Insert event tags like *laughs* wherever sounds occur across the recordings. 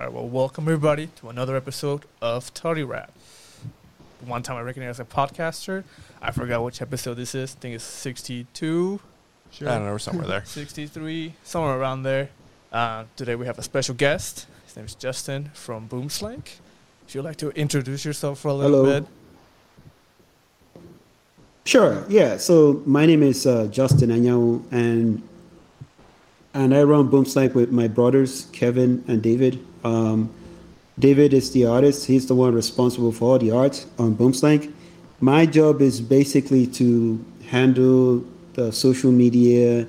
All right, well, welcome everybody to another episode of Tutty Rap. One time I recognized a podcaster. I forgot which episode this is. I think it's 62, I don't know, we're somewhere there. *laughs* 63, somewhere around there. Uh, today we have a special guest. His name is Justin from Boomslank. If you'd like to introduce yourself for a little Hello. bit. Sure. Yeah. So my name is uh, Justin Anyao, and and I run Boomslank with my brothers Kevin and David. Um, David is the artist. He's the one responsible for all the art on Boomslank. My job is basically to handle the social media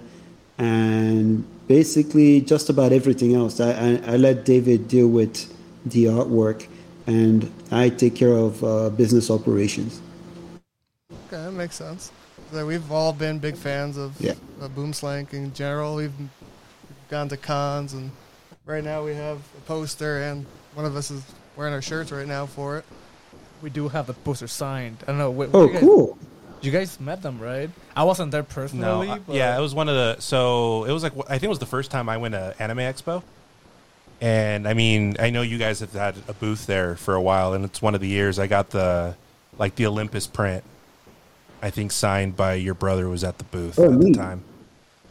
and basically just about everything else. I, I, I let David deal with the artwork, and I take care of uh, business operations. Okay, that makes sense. So we've all been big fans of, Yeah. of Boomslank in general. We've gone to cons, and right now we have a poster, and one of us is wearing our shirts right now for it. We do have the poster signed. I don't know. What, Oh, you guys, cool. You guys met them, right? I wasn't there No, personally. uh, but yeah, it was one of the. So it was like I think it was the first time I went to Anime Expo, and I mean I know you guys have had a booth there for a while, and it's one of the years I got the like the Olympus print. I think signed by your brother was at the booth Oh, at the time.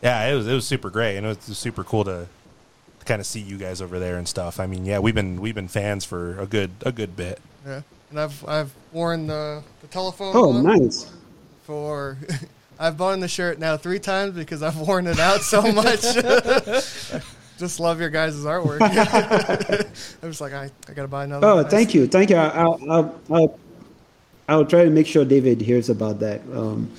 Yeah, it was it was super great, and it was super cool to, to kind of see you guys over there and stuff. I mean, yeah, we've been we've been fans for a good a good bit. Yeah, and I've I've worn the the telephone Oh, nice. for. *laughs* I've worn the shirt now three times because I've worn it out so *laughs* much. *laughs* just love your guys' artwork. I was like I, I gotta buy another. Oh, one. thank you, thank you. I'll, I'll, I'll, I'll try to make sure David hears about that um,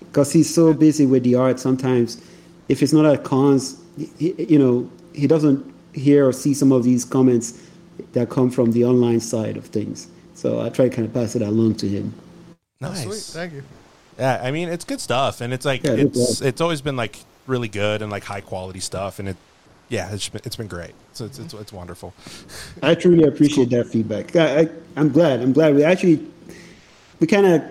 because he's so busy with the art. Sometimes, if it's not at cons, he, you know, he doesn't hear or see some of these comments that come from the online side of things. So I try to kind of pass it along to him. Oh, Nice. sweet, thank you. Yeah, I mean it's good stuff, and it's like Yeah, it's problem. it's always been like really good and like high quality stuff, and it yeah, it's been, it's been great. So it's it's, it's wonderful. *laughs* I truly appreciate that feedback. I, I, I'm glad. I'm glad we actually we kind of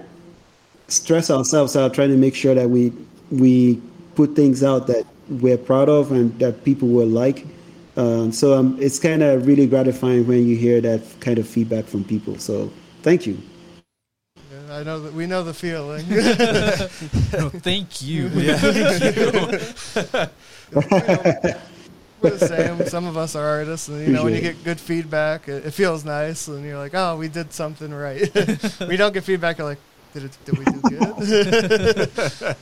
stress ourselves out trying to make sure that we we put things out that we're proud of and that people will like. Um, so um, it's kind of really gratifying when you hear that kind of feedback from people. So thank you. I know that we know the feeling. *laughs* No, thank you. *laughs* *laughs* We're the same. Some of us are artists, and you know when you get good feedback, it, it feels nice, and you're like, "Oh, we did something right." we don't get feedback, you're like, "Did it? Did we do good?"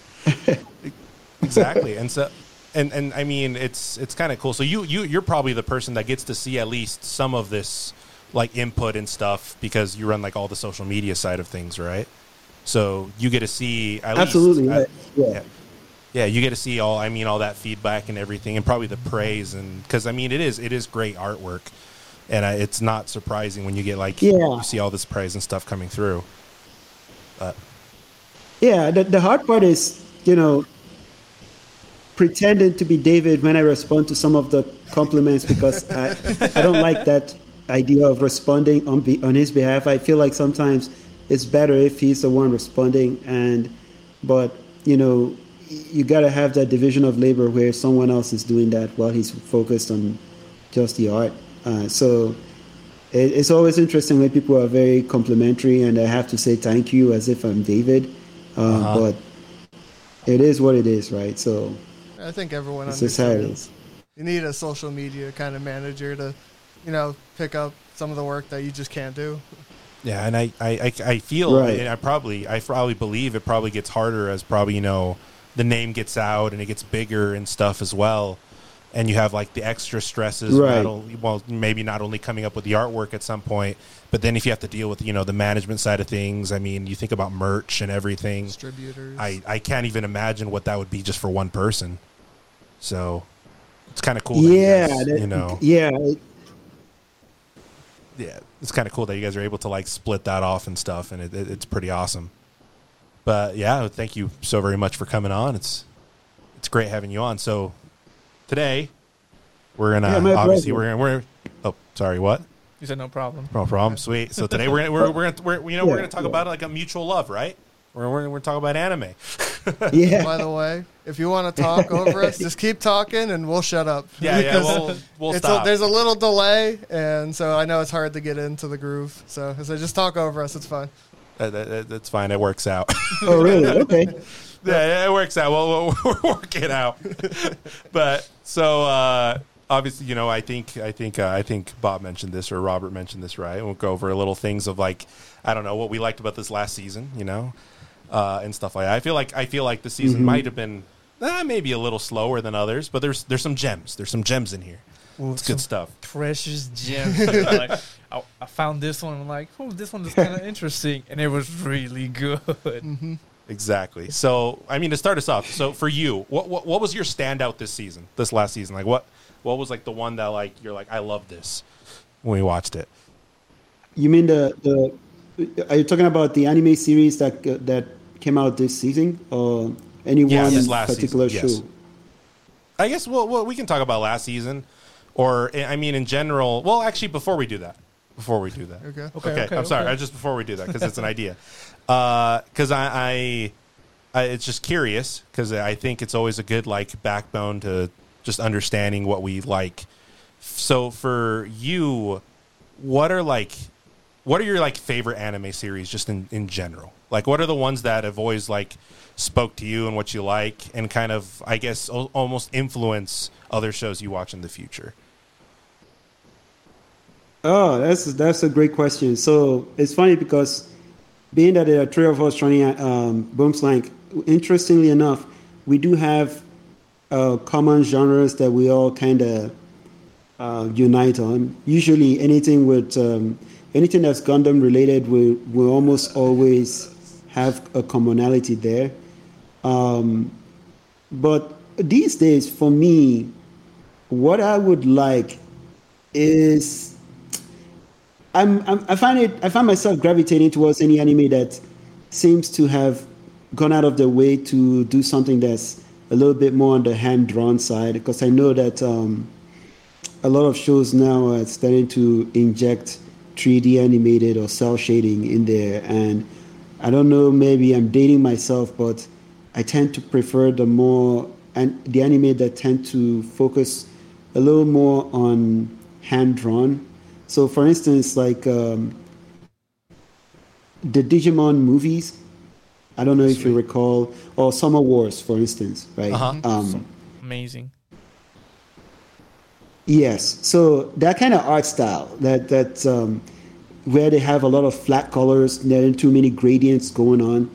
exactly, and so and and I mean it's it's kind of cool. So you you you're probably the person that gets to see at least some of this like input and stuff because you run like all the social media side of things, right? So you get to see at Absolutely. least, right. yeah. yeah. yeah you get to see all i mean all that feedback and everything and probably the praise and because i mean it is it is great artwork and I, it's not surprising when you get like Yeah. you see all this praise and stuff coming through but Yeah, the, the hard part is, you know, pretending to be David when I respond to some of the compliments because I, I don't like that idea of responding on be, on his behalf. I feel like sometimes it's better if he's the one responding, and but you know, you got to have that division of labor where someone else is doing that while he's focused on just the art. Uh, so it, it's always interesting when people are very complimentary and I have to say thank you as if I'm David. Um, Uh-huh. But it is what it is, right? So I think everyone it's just how understands. is. You need a social media kind of manager to, you know, pick up some of the work that you just can't do. yeah and i i i, I feel Right. and i probably i probably believe it probably gets harder as probably you know the name gets out and it gets bigger and stuff as well and you have like the extra stresses Right. not only, well maybe not only coming up with the artwork at some point but then if you have to deal with you know the management side of things i mean you think about merch and everything Distributors. I, I can't even imagine what that would be just for one person. So it's kind of cool. that you Yeah, guys, that- you know, yeah, it- yeah, it's kind of cool that you guys are able to like split that off and stuff, and it, it, it's pretty awesome. But yeah, thank you so very much for coming on. It's it's great having you on. So today we're gonna Yeah, obviously pleasure. we're gonna we're oh sorry what You said no problem. no problem sweet. So today we're gonna we're, we're gonna we're, you know we're gonna talk yeah. about like a mutual love, right? We're we're, we're talking about anime. Yeah. By the way, if you want to talk over us, just keep talking and we'll shut up. Yeah, yeah. We'll we'll it's stop. A, there's a little delay, and so I know it's hard to get into the groove. So, so just talk over us. It's fine. That- that- that- that's fine. It works out. Oh, really? *laughs* Okay. yeah, it works out. Well, we'll *laughs* we're working it out. *laughs* but so uh, obviously, you know, I think I think uh, I think Bob mentioned this or Robert mentioned this, right? We'll go over little things of like I don't know what we liked about this last season, you know, uh, and stuff like that. I feel like I feel like the season might have been uh, maybe a little slower than others, but there's there's some gems. There's some gems in here. It's good stuff. precious gems. *laughs* like, *laughs* I, I found this one. I'm like, oh, this one is kind of *laughs* interesting, and it was really good. Exactly. So, I mean, to start us off, so for you, what, what what was your standout this season, this last season? Like, what what was like the one that like you're like, I love this when we watched it? You mean the the? Are you talking about the anime series that uh, that came out this season, or any Yeah, one this last particular season, yes. show? I guess well, well, we can talk about last season, or eh, I mean, in general. Well, actually, before we do that, before we do that, Okay. Okay, okay, okay, I'm sorry. okay. I just before we do that because it's an idea. *laughs* Uh, because I, I, I, it's just curious because I think it's always a good like backbone to just understanding what we like. So for you, what are like, what are your like favorite anime series just in in general? Like, what are the ones that have always like spoke to you and what you like, and kind of I guess al- almost influence other shows you watch in the future? Oh, that's that's a great question. So it's funny because being that there are three of us running um, Boomslank, interestingly enough, we do have uh, common genres that we all kind of uh, unite on. Usually, anything with um, anything that's Gundam related, we we almost always have a commonality there. Um, but these days, for me, what I would like is I'm, I'm I find it I find myself gravitating towards any anime that seems to have gone out of their way to do something that's a little bit more on the hand drawn side because I know that um, a lot of shows now are starting to inject 3D animated or cell shading in there and I don't know maybe I'm dating myself but I tend to prefer the more and the anime that tend to focus a little more on hand drawn. So, for instance, like um, the Digimon movies. I don't know if you recall, or Summer Wars, for instance, right? Uh-huh. Um, Amazing. Yes. So that kind of art style, that that um, where they have a lot of flat colors, there aren't too many gradients going on.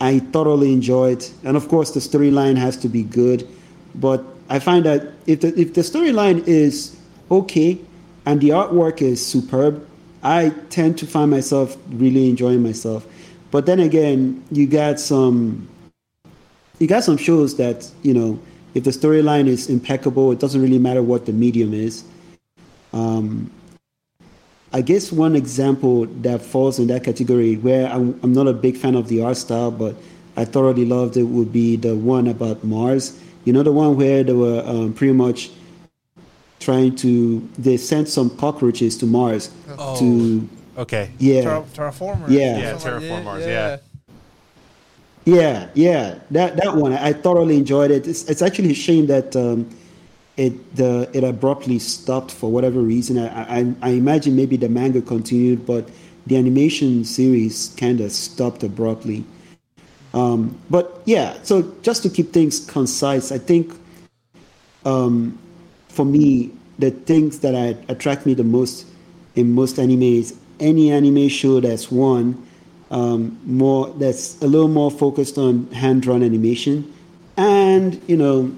I thoroughly enjoyed, it. and of course the storyline has to be good. But I find that if the if the storyline is okay and the artwork is superb, I tend to find myself really enjoying myself. But then again, you got some you got some shows that you know if the storyline is impeccable it doesn't really matter what the medium is um, i guess one example that falls in that category where I'm, I'm not a big fan of the art style but i thoroughly loved it would be the one about mars you know the one where they were um, pretty much trying to they sent some cockroaches to mars Oh. to Okay. yeah Terra- Terraformers. Yeah. Yeah, Something like- Terra Formars, yeah. Yeah, yeah, that that one I thoroughly enjoyed it. It's, it's actually a shame that um, it the it abruptly stopped for whatever reason. I, I I imagine maybe the manga continued, but the animation series kind of stopped abruptly. Um, but yeah, so just to keep things concise, I think um, for me the things that I, attract me the most in most animes, any anime show that's one um, more that's a little more focused on hand-drawn animation and you know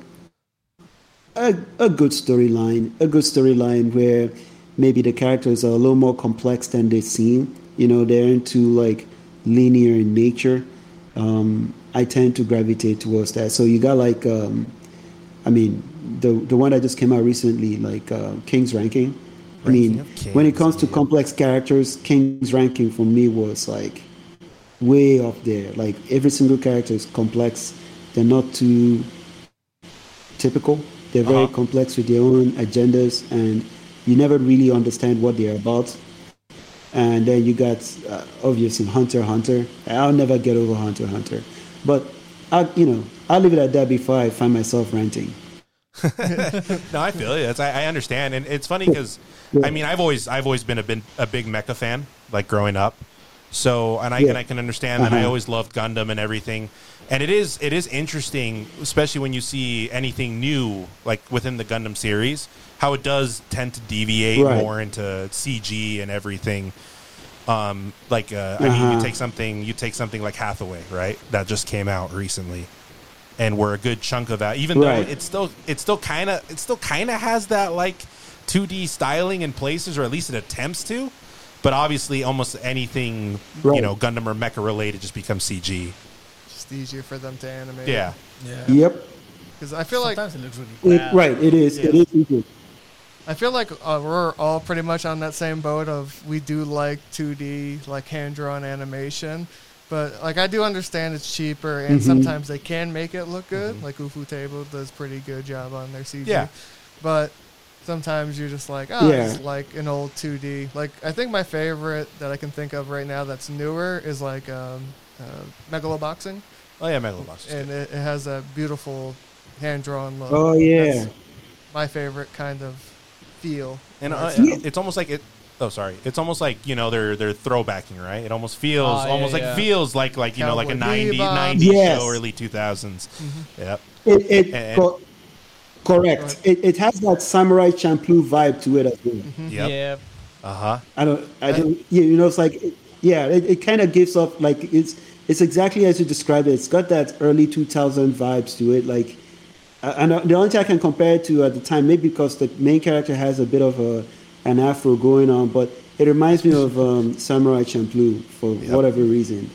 a, a good storyline a good storyline where maybe the characters are a little more complex than they seem you know they're into like linear in nature um, i tend to gravitate towards that so you got like um, i mean the the one that just came out recently like uh, king's ranking i mean of when it comes to yeah. complex characters king's ranking for me was like way up there. Like every single character is complex. They're not too typical. They're very Uh-huh. complex with their own agendas, and you never really understand what they're about. and then you got uh, obviously Hunter Hunter. I'll never get over Hunter Hunter, but I, you know, I'll leave it at that before I find myself ranting. *laughs* no, I feel it. I, I understand, and it's funny because I mean, I've always I've always been a been a big mecha fan, like growing up. So, and I Yeah. and I can understand that. I Uh-huh. always loved Gundam and everything, and it is it is interesting, especially when you see anything new like within the Gundam series, how it does tend to deviate Right. more into CG and everything. Um, like uh, I mean, you Uh-huh. take something you take something like Hathaway, right? That just came out recently and where a good chunk of that, even Right. though it's still it still kind of it still kind of has that like 2D styling in places, or at least it attempts to. But obviously, almost anything you know Gundam or Mecha related just becomes CG. Just easier for them to animate. Yeah, Yeah. Yep, Because I feel like Sometimes it looks really it, right. It is. It Yeah. is. easy. I feel like uh, we're all pretty much on that same boat of we do like 2D, like hand drawn animation, but like I do understand it's cheaper and Mhm. sometimes they can make it look good. Like Ufotable does pretty good job on their CG. Yeah. But sometimes you're just like, oh, Yeah. it's like an old 2D. Like I think my favorite that I can think of right now that's newer is like um, uh, Megaloboxing, oh yeah, Megaloboxing. and it, it has a beautiful hand drawn look. Oh yeah. That's my favorite kind of feel. and uh, it's- Yeah. it's almost like it. Oh, sorry. It's almost like you know they're they're throwbacking, right? It almost feels Oh, yeah, almost like yeah. feels like like you know like a Cowboy 90, Bebop. 90 Yes. show, early two thousands. Mhm. Yep. It, it And- co- correct. It, it has that samurai champloo vibe to it as well. Yep. Yeah. Uh huh. I don't. I don't. Yeah, you know, it's like, it, yeah, it, it kind of gives off like it's it's exactly as you described it. It's got that early 2000 vibes to it. Like, I, I the only thing I can compare it to at the time, maybe because the main character has a bit of a an afro going on, but it reminds me of um, Samurai Champloo for Yep. whatever reason.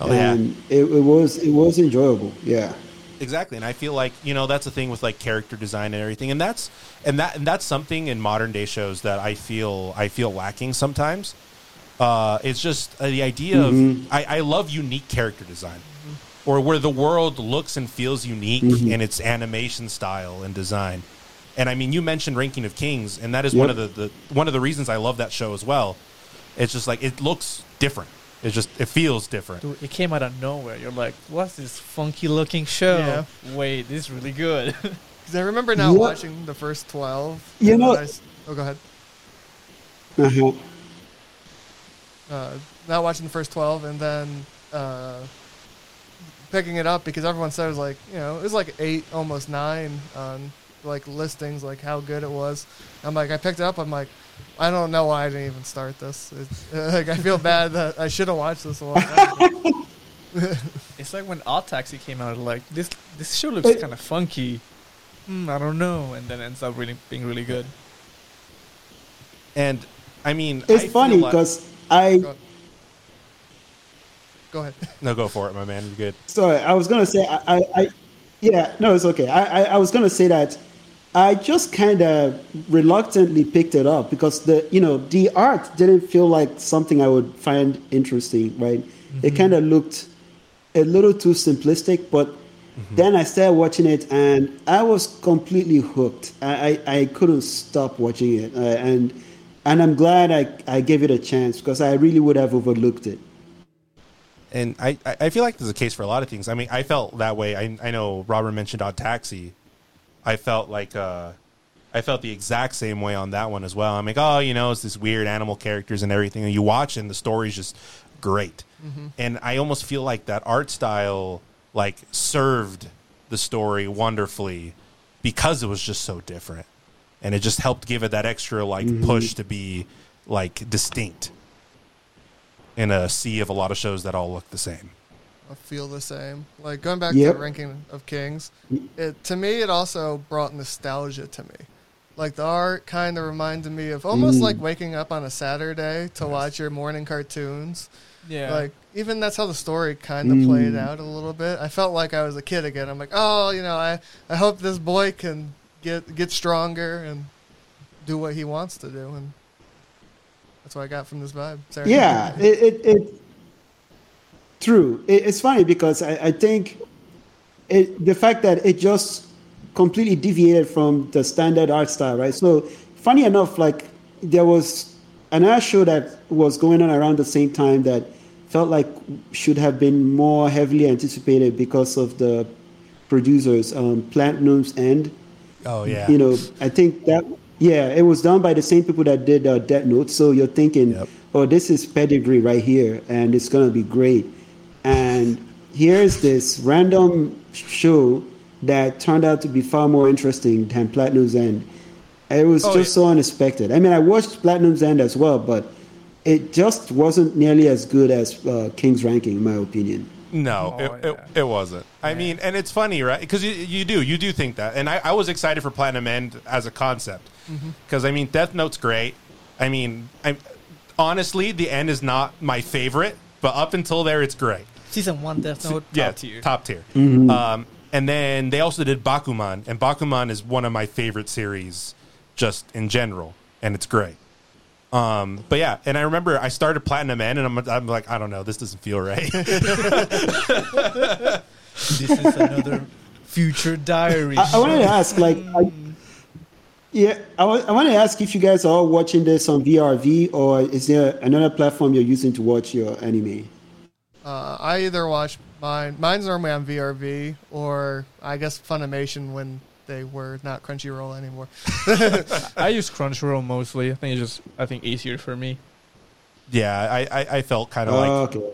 Oh, yeah. and it, it was it was enjoyable. Yeah. Exactly and i feel like you know that's the thing with like character design and everything and that's and that and that's something in modern day shows that i feel i feel lacking sometimes. Uh it's just uh, the idea Mhm. of I, I love unique character design or where the world looks and feels unique Mhm. in its animation style and design. And i mean you mentioned ranking of kings and that is one of the, the one of the reasons i love that show as well. It's just like it looks different it's just it feels different Dude, it came out of nowhere. You're like, what's this funky looking show? Yeah. Wait, this is really good. *laughs* Because I remember now Yeah. watching the first 12. You know- then I s- oh, go ahead. Uh-huh. Uh, now watching the first 12 and then uh, picking it up because everyone said it was like, you know, it was like 8, almost 9 on like listings, like how good it was. I'm like, I picked it up. I'm like, I don't know why I didn't even start this. It's, *laughs* like, I feel bad that I should have watched this a long *laughs* time it's like when Odd Taxi came out. Like this, this show looks kind of funky. Hmm, I don't know, and then ends up really being really good. and i mean It's I feel funny like- because I Go- Go ahead. *laughs* no go for it my man you're good Sorry, I was gonna say I, I, I yeah, no, it's okay. I, I, I was gonna say that I just kind of reluctantly picked it up because the you know the art didn't feel like something I would find interesting, right? It kind of looked a little too simplistic, but then I started watching it and I was completely hooked. I, I, I couldn't stop watching it, uh, and and I'm glad I, I gave it a chance because I really would have overlooked it. and I, I feel like there's a case for a lot of things. I mean, I felt that way. I, I know Robert mentioned Odd Taxi. I felt like uh, I felt the exact same way on that one as well. I'm like, oh, you know, it's this weird animal characters and everything. And you watch, and the story's just great. And I almost feel like that art style like served the story wonderfully because it was just so different, and it just helped give it that extra like push to be like distinct in a sea of a lot of shows that all look the same. I feel the same. Like going back Yep. to the ranking of kings, it to me it also brought nostalgia to me. Like the art kind of reminded me of almost Mm. like waking up on a Saturday to watch your morning cartoons. Yeah. Like even that's how the story kind of played Mm. out a little bit. I felt like I was a kid again. I'm like, oh, you know, I I hope this boy can get get stronger and do what he wants to do, and that's what I got from this vibe. Sarah? yeah it, it, it true it, it's funny because I, I think it, the fact that it just completely deviated from the standard art style right so funny enough like there was another show that was going on around the same time that felt like should have been more heavily anticipated because of the producers, um, Platinum's End. Oh yeah. You know, I think that yeah, it was done by the same people that did uh, Death Note. So you're thinking, Yep. oh, this is pedigree right here, and it's gonna be great. And here's this random show that turned out to be far more interesting than Platinum's End. It was Oh, just yeah. so unexpected. I mean, I watched Platinum's End as well, but it just wasn't nearly as good as uh, King's Ranking, in my opinion. No, Oh, it, yeah. it, it wasn't. I mean, and it's funny, right? Because you, you do, you do think that. And I, I was excited for Platinum End as a concept. Because, I mean, Death Note's great. I mean, I'm, honestly, the end is not my favorite, but up until there, it's great. Season one Death Note, top yeah, tier. top tier. Um, and then they also did Bakuman, and Bakuman is one of my favorite series, just in general, and it's great. Um, but yeah, and I remember I started Platinum End, and I'm, I'm like, I don't know, this doesn't feel right. *laughs* This is another future diary. I, I wanted to ask, like, I, yeah, I, I want to ask if you guys are all watching this on VRV or is there another platform you're using to watch your anime? Uh, I either watch mine. Mine's normally on VRV or I guess Funimation when they were not Crunchyroll anymore. *laughs* *laughs* I use Crunchyroll mostly. I think it's just I think easier for me. yeah, I, I, I felt kind of Oh, like okay.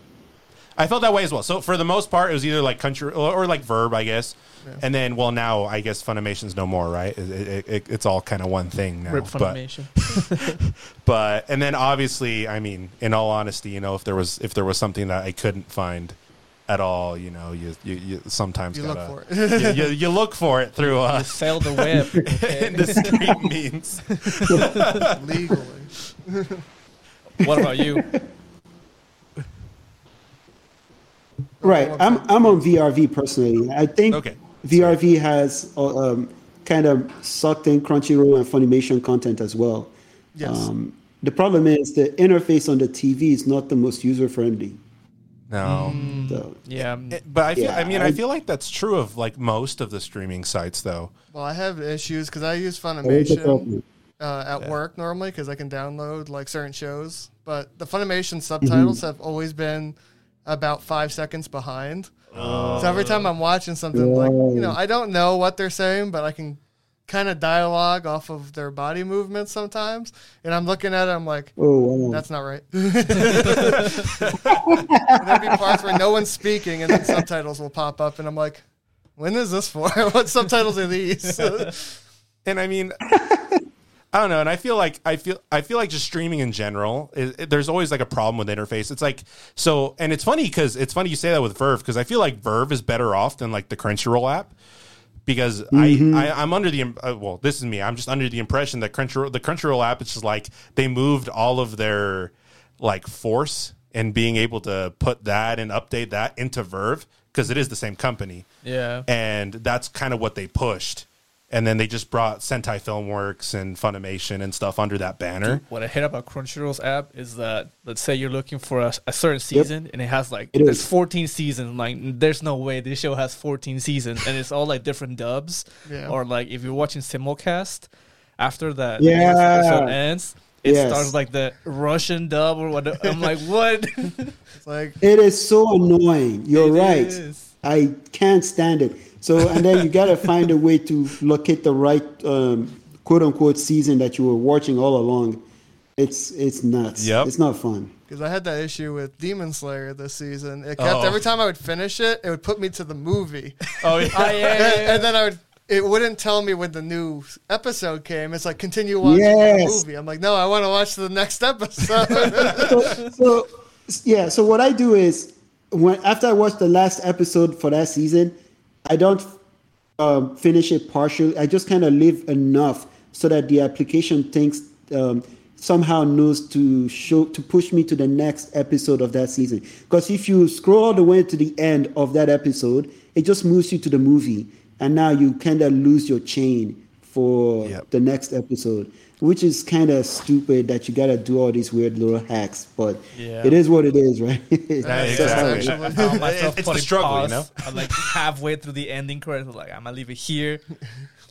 I felt that way as well. So for the most part, it was either like country or, or like Verb, I guess. Yeah. And then, well, now I guess Funimation's no more, right? It, it, it, it's all kind of one thing now. Rip but, Funimation. *laughs* *laughs* but and then obviously, I mean, in all honesty, you know, if there was if there was something that I couldn't find at all, you know, you you, you sometimes You gotta, look for it. *laughs* you, you, you look for it through uh, Just sail the web. okay? indiscreet means. legally. what about you? Right. I'm, I'm on VRV personally. I think Okay. VRV has uh, um, kind of sucked in Crunchyroll and Funimation content as well. Yes. Um, the problem is the interface on the TV is not the most user friendly. No. So, Yeah, It- but I feel, Yeah, I mean, I I- feel like that's true of like most of the streaming sites, though. well, I have issues because I use there is a Funimation uh, at Yeah. work normally because I can download like certain shows, but the Funimation subtitles Mm-hmm. have always been about five seconds behind. Oh. So every time I'm watching something, like you know, I don't know what they're saying, but I can kind of dialogue off of their body movements sometimes, and I'm looking at it, I'm like. Oh, wow. That's not right. *laughs* There'll be parts where no one's speaking, and then subtitles will pop up, and I'm like, "When is this for? *laughs* what subtitles are these?" *laughs* and I mean, I don't know. And I feel like I feel I feel like just streaming in general. Is, it- there's always like a problem with interface. It's like so, and it's funny because it's funny you say that with VRV because I feel like VRV is better off than like the Crunchyroll app because I, I I'm under the uh, well this is me I'm just under the impression that Crunchyroll the Crunchyroll app is just like they moved all of their like force and being able to put that and update that into Verve because it is the same company yeah. and that's kind of what they pushed. And then they just brought Sentai Filmworks and Funimation and stuff under that banner. What I hate about Crunchyroll's app is that let's say you're looking for a, a certain season and it has like It there's is. 14 seasons. Like there's no way this show has 14 seasons and it's all like different dubs. Yeah. Or like if you're watching simulcast, after that Yeah. episode ends, it Yes. starts like the Russian dub or what. I'm like, what? *laughs* *laughs* it's like, It is so annoying. You're It right. is. I can't stand it. So, and then you got to find a way to locate the right um, quote unquote season that you were watching all along. It's it's nuts. Yep. It's not fun. because I had that issue with Demon Slayer this season. It kept Oh. every time I would finish it, it would put me to the movie, *laughs* Oh yeah, Oh, yeah, yeah, and, yeah. and then I would. It wouldn't tell me when the new episode came. It's like continue watching Yes. the movie. I'm like, no, I want to watch the next episode. *laughs* so, so yeah so what i do is when after i watch the last episode for that season i don't um, finish it partially. I just kind of leave enough so that the application thinks um, somehow knows to show to push me to the next episode of that season. Because if you scroll all the way to the end of that episode it just moves you to the movie and now you kind of lose your chain for Yep. the next episode which is kind of stupid that you gotta do all these weird little hacks but Yeah. it is what it is right *laughs* Yeah, It's how exactly. I found myself *laughs* It's the putting struggle, you know? I'm like halfway through the ending credits, like I'm gonna leave it here,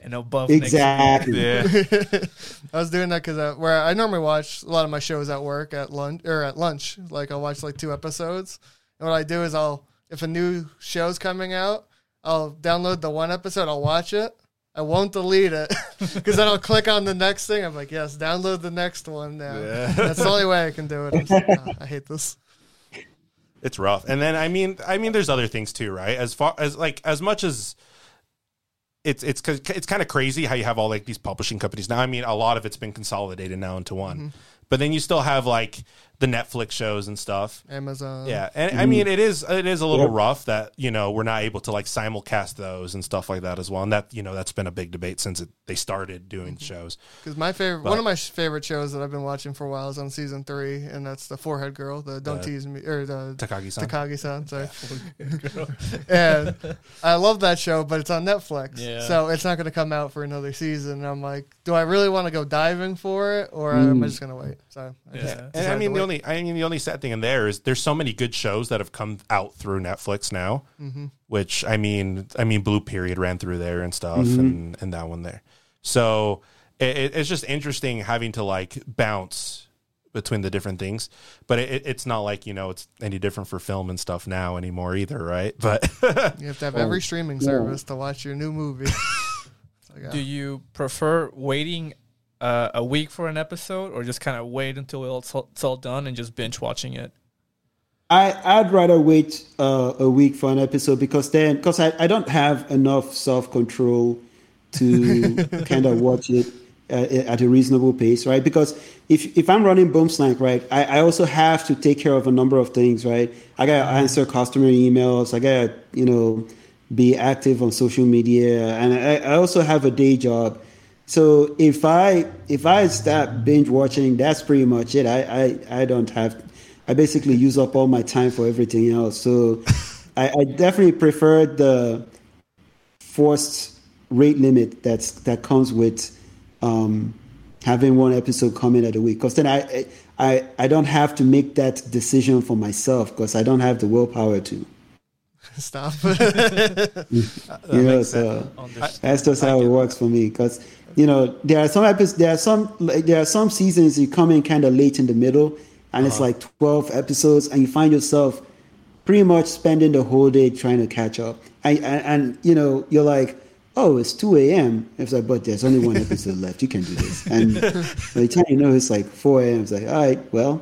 and above next week. Exactly. Yeah. *laughs* I was doing that because where I normally watch a lot of my shows at work at lunch or at lunch. Like I'll watch like two episodes, and what I do is I'll if a new show's coming out, I'll download the one episode. I'll watch it. I won't delete it *laughs* because then I'll click on the next thing. I'm like, yes, download the next one now. Yeah. That's the only way I can do it. I'm just like, "Oh, I hate this. it's rough. And then I mean, I mean, there's other things too, right? As far as like as much as it's it's it's kind of crazy how you have all like these publishing companies now. I mean, a lot of it's been consolidated now into one, mm-hmm. but then you still have like the Netflix shows and stuff. Amazon. Yeah, and I mean, it is it is a little Yep. rough that you know we're not able to like simulcast those and stuff like that as well. And that you know that's been a big debate since it, they started doing mm-hmm. shows. Because my favorite, But- one of my favorite shows that I've been watching for a while is on season three, and that's the Forehead Girl, the Don't The Tease Me, or the Takagi-san. Takagi-san. Sorry. *laughs* and I love that show, but it's on Netflix, Yeah. so it's not going to come out for another season. And I'm like, do I really want to go diving for it, or am I mm. just going to wait? So I just Yeah. And I mean, the wait. Only I mean the only sad thing in there is there's so many good shows that have come out through Netflix now, Mm-hmm. which I mean, I mean, Blue Period ran through there and stuff, and and that one there. So it, it- it's just interesting having to like bounce between the different things, but it, it's not like you know it's any different for film and stuff now anymore either, right? But *laughs* you have to have every streaming service to watch your new movie. *laughs* So, yeah. Do you prefer waiting uh, a week for an episode, or just kind of wait until it's all, it's all done and just binge watching it? I I'd rather wait uh, a week for an episode because then because I, I don't have enough self control to *laughs* kind of watch it uh, at a reasonable pace, right? Because if if I'm running Boomslank, right, I, I also have to take care of a number of things, right? I gotta answer customer emails. I gotta you know be active on social media, and I, I also have a day job. So if I if I start binge watching, that's pretty much it. I I, I don't have. I basically use up all my time for everything else. So *laughs* I, I definitely prefer the forced rate limit that's that comes with um, having one episode coming at a week. Because then I, I I don't have to make that decision for myself because I don't have the willpower to. *laughs* Stop. *laughs* You know, so that's just how it works for me. Because you know there are some episodes, there are some like, there are some seasons you come in kind of late in the middle, and it's uh-huh. like twelve episodes, and you find yourself pretty much spending the whole day trying to catch up. And, and, and you know you're like, oh, it's two a.m. It's like, but there's only one episode left. You can do this. And by the time you know it's like four a.m., it's like, all right, well.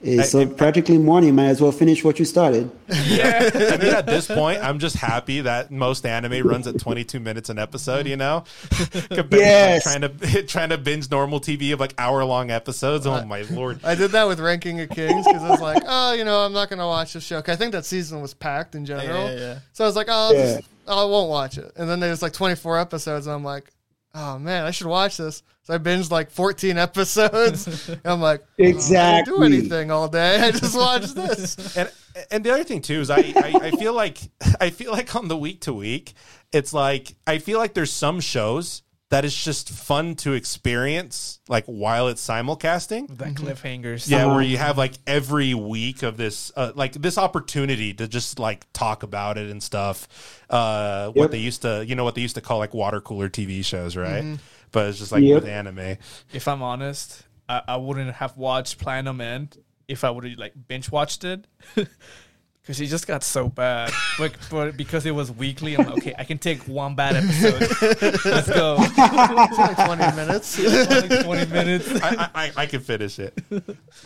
It's I- so practically morning. Might as well finish what you started. Yeah. *laughs* I mean, at this point, I'm just happy that most anime runs at 22 minutes an episode. You know, *laughs* compared to, like, trying to *laughs* trying to binge normal TV of like hour long episodes. Oh my lord! I did that with Ranking of Kings because I was like, oh, you know, I'm not going to watch this show. 'Cause I think that season was packed in general. Yeah, yeah. So I was like, oh, I'll Yeah. just, I won't watch it. And then there's like 24 episodes, and I'm like, oh man, I should watch this. So I binged like 14 *laughs* episodes. and *laughs* I'm like, oh, I didn't do anything all day. I just watched this. *laughs* And and the other thing too is I, I I feel like I feel like on the week to week, it's like I feel like there's some shows that is just fun to experience like while it's simulcasting. That cliffhangers. Yeah, where you have like every week of this, uh, like this opportunity to just like talk about it and stuff. Uh, what they used to, you know, what they used to call like water cooler TV shows, right? But it's just like Yep. with anime. If I'm honest, I, I wouldn't have watched Platinum End if I would have like binge watched it. *laughs* Because it just got so bad, but, but because it was weekly, I'm like, okay, I can take one bad episode. Let's go. *laughs* It's only 20 minutes. like 20 minutes. I, I, I can finish it,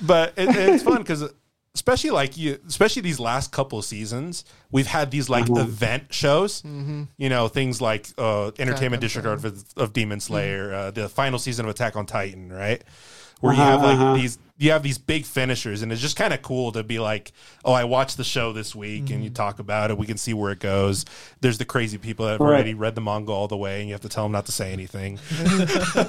but it, it's fun because especially like you, especially these last couple seasons, we've had these like event shows. You know, things like uh, Entertainment on District of, of Demon Slayer, uh, the final season of Attack on Titan, right? Where you Uh-huh, have like uh-huh. these, you have these big finishers, and it's just kind of cool to be like, oh, I watched the show this week, and you mm-hmm. talk about it. We can see where it goes. There's the crazy people that have Right. already read the manga all the way, and you have to tell them not to say anything. *laughs*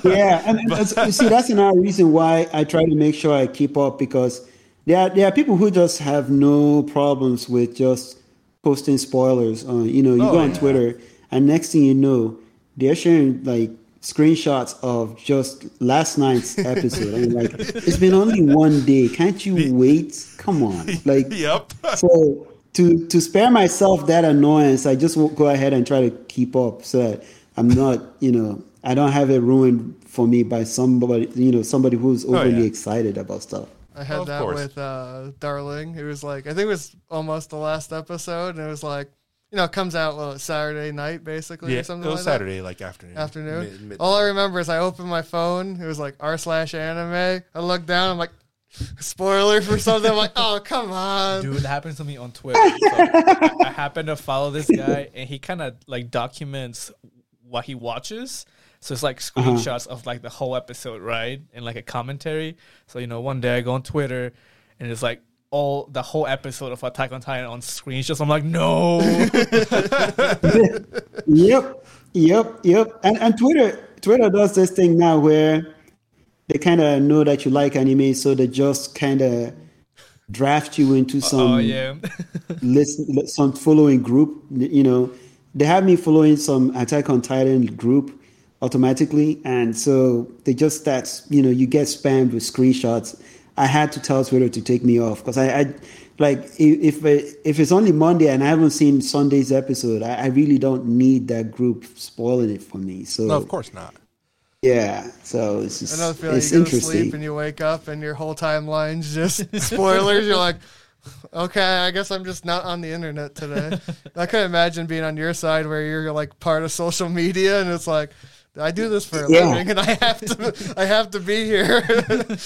yeah, and, that's- you see, that's another reason why I try to make sure I keep up because there are, there are people who just have no problems with just posting spoilers. On you know, you Oh, go on yeah. Twitter, and next thing you know, they're sharing like screenshots of just last night's *laughs* episode. I'm like, it's been only one day. Can't you wait? Come on, like *laughs* yep. so to to spare myself that annoyance, I just will go ahead and try to keep up so that I'm not, you know, I don't have it ruined for me by somebody, you know, somebody who's overly yeah. excited about stuff. I had Of that course. with uh, Darling. It was like I think it was almost the last episode, and it was like you know it comes out well, Saturday night basically Yeah, or something it was like Saturday, like afternoon. Afternoon. Mid- mid- All I remember is I opened my phone. It was like r slash anime. I looked down. I'm like, spoiler for something. I'm like, oh come on. Dude, that happens to me on Twitter. So I, I happen to follow this guy, and he kind of like documents what he watches. So it's like uh-huh. screenshots of like the whole episode, right? And like a commentary. So you know, one day I go on Twitter, and it's like all the whole episode of Attack on Titan on screen. Just I'm like, no. *laughs* Yep, yep, yep. And and Twitter Twitter does this thing now where they kind of know that you like anime, so they just kind of draft you into uh, some oh yeah. *laughs* listen some following group. You know, they have me following some Attack on Titan group automatically, and so they just start. You know, you get spammed with screenshots. I had to tell Twitter to take me off because I, I like if if it's only Monday and I haven't seen Sunday's episode, I, I really don't need that group spoiling it for me. So no, of course not. yeah, so it's just, I know the feeling. it's You go to sleep and you wake up and your whole timeline's just *laughs* spoilers. You're like, okay, I guess I'm just not on the internet today. *laughs* I couldn't imagine being on your side where you're like part of social media and it's like, I do this for a Yeah. living and I have to, I have to be here. *laughs*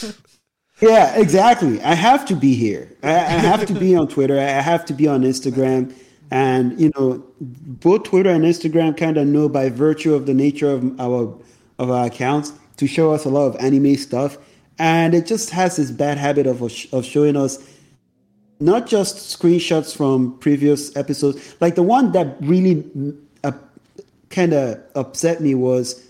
Yeah, exactly. I have to be here. I, have to be on Twitter. I have to be on Instagram. And you know, both Twitter and Instagram kind of know by virtue of the nature of our of our accounts to show us a lot of anime stuff. And it just has this bad habit of of showing us not just screenshots from previous episodes. Like the one that really uh, kind of upset me was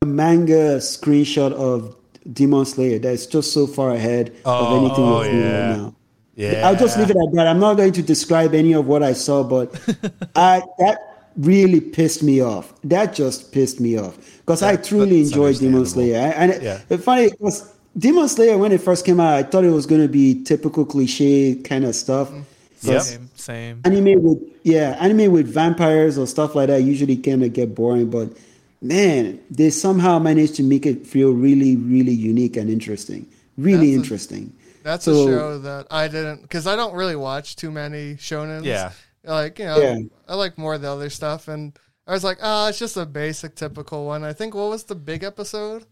a manga screenshot of Demon Slayer that's just so far ahead of Oh, anything oh, we're doing yeah. right now. Yeah, I'll just leave it at that. I'm not going to describe any of what I saw, but *laughs* I that really pissed me off. That just pissed me off because I truly enjoyed Demon understandable. Slayer. I- And Yeah. it's funny because Demon Slayer when it first came out, I thought it was going to be typical cliche kind of stuff. Mm-hmm. Yep. Same, same. Anime with yeah, anime with vampires or stuff like that usually kind of get boring, but man, they somehow managed to make it feel really, really unique and interesting. Really That's a- interesting. That's So- a show that I didn't, because I don't really watch too many shonens. Yeah. Like, you know, Yeah. I like more of the other stuff. And I was like, oh, it's just a basic, typical one. I think, what was the big episode?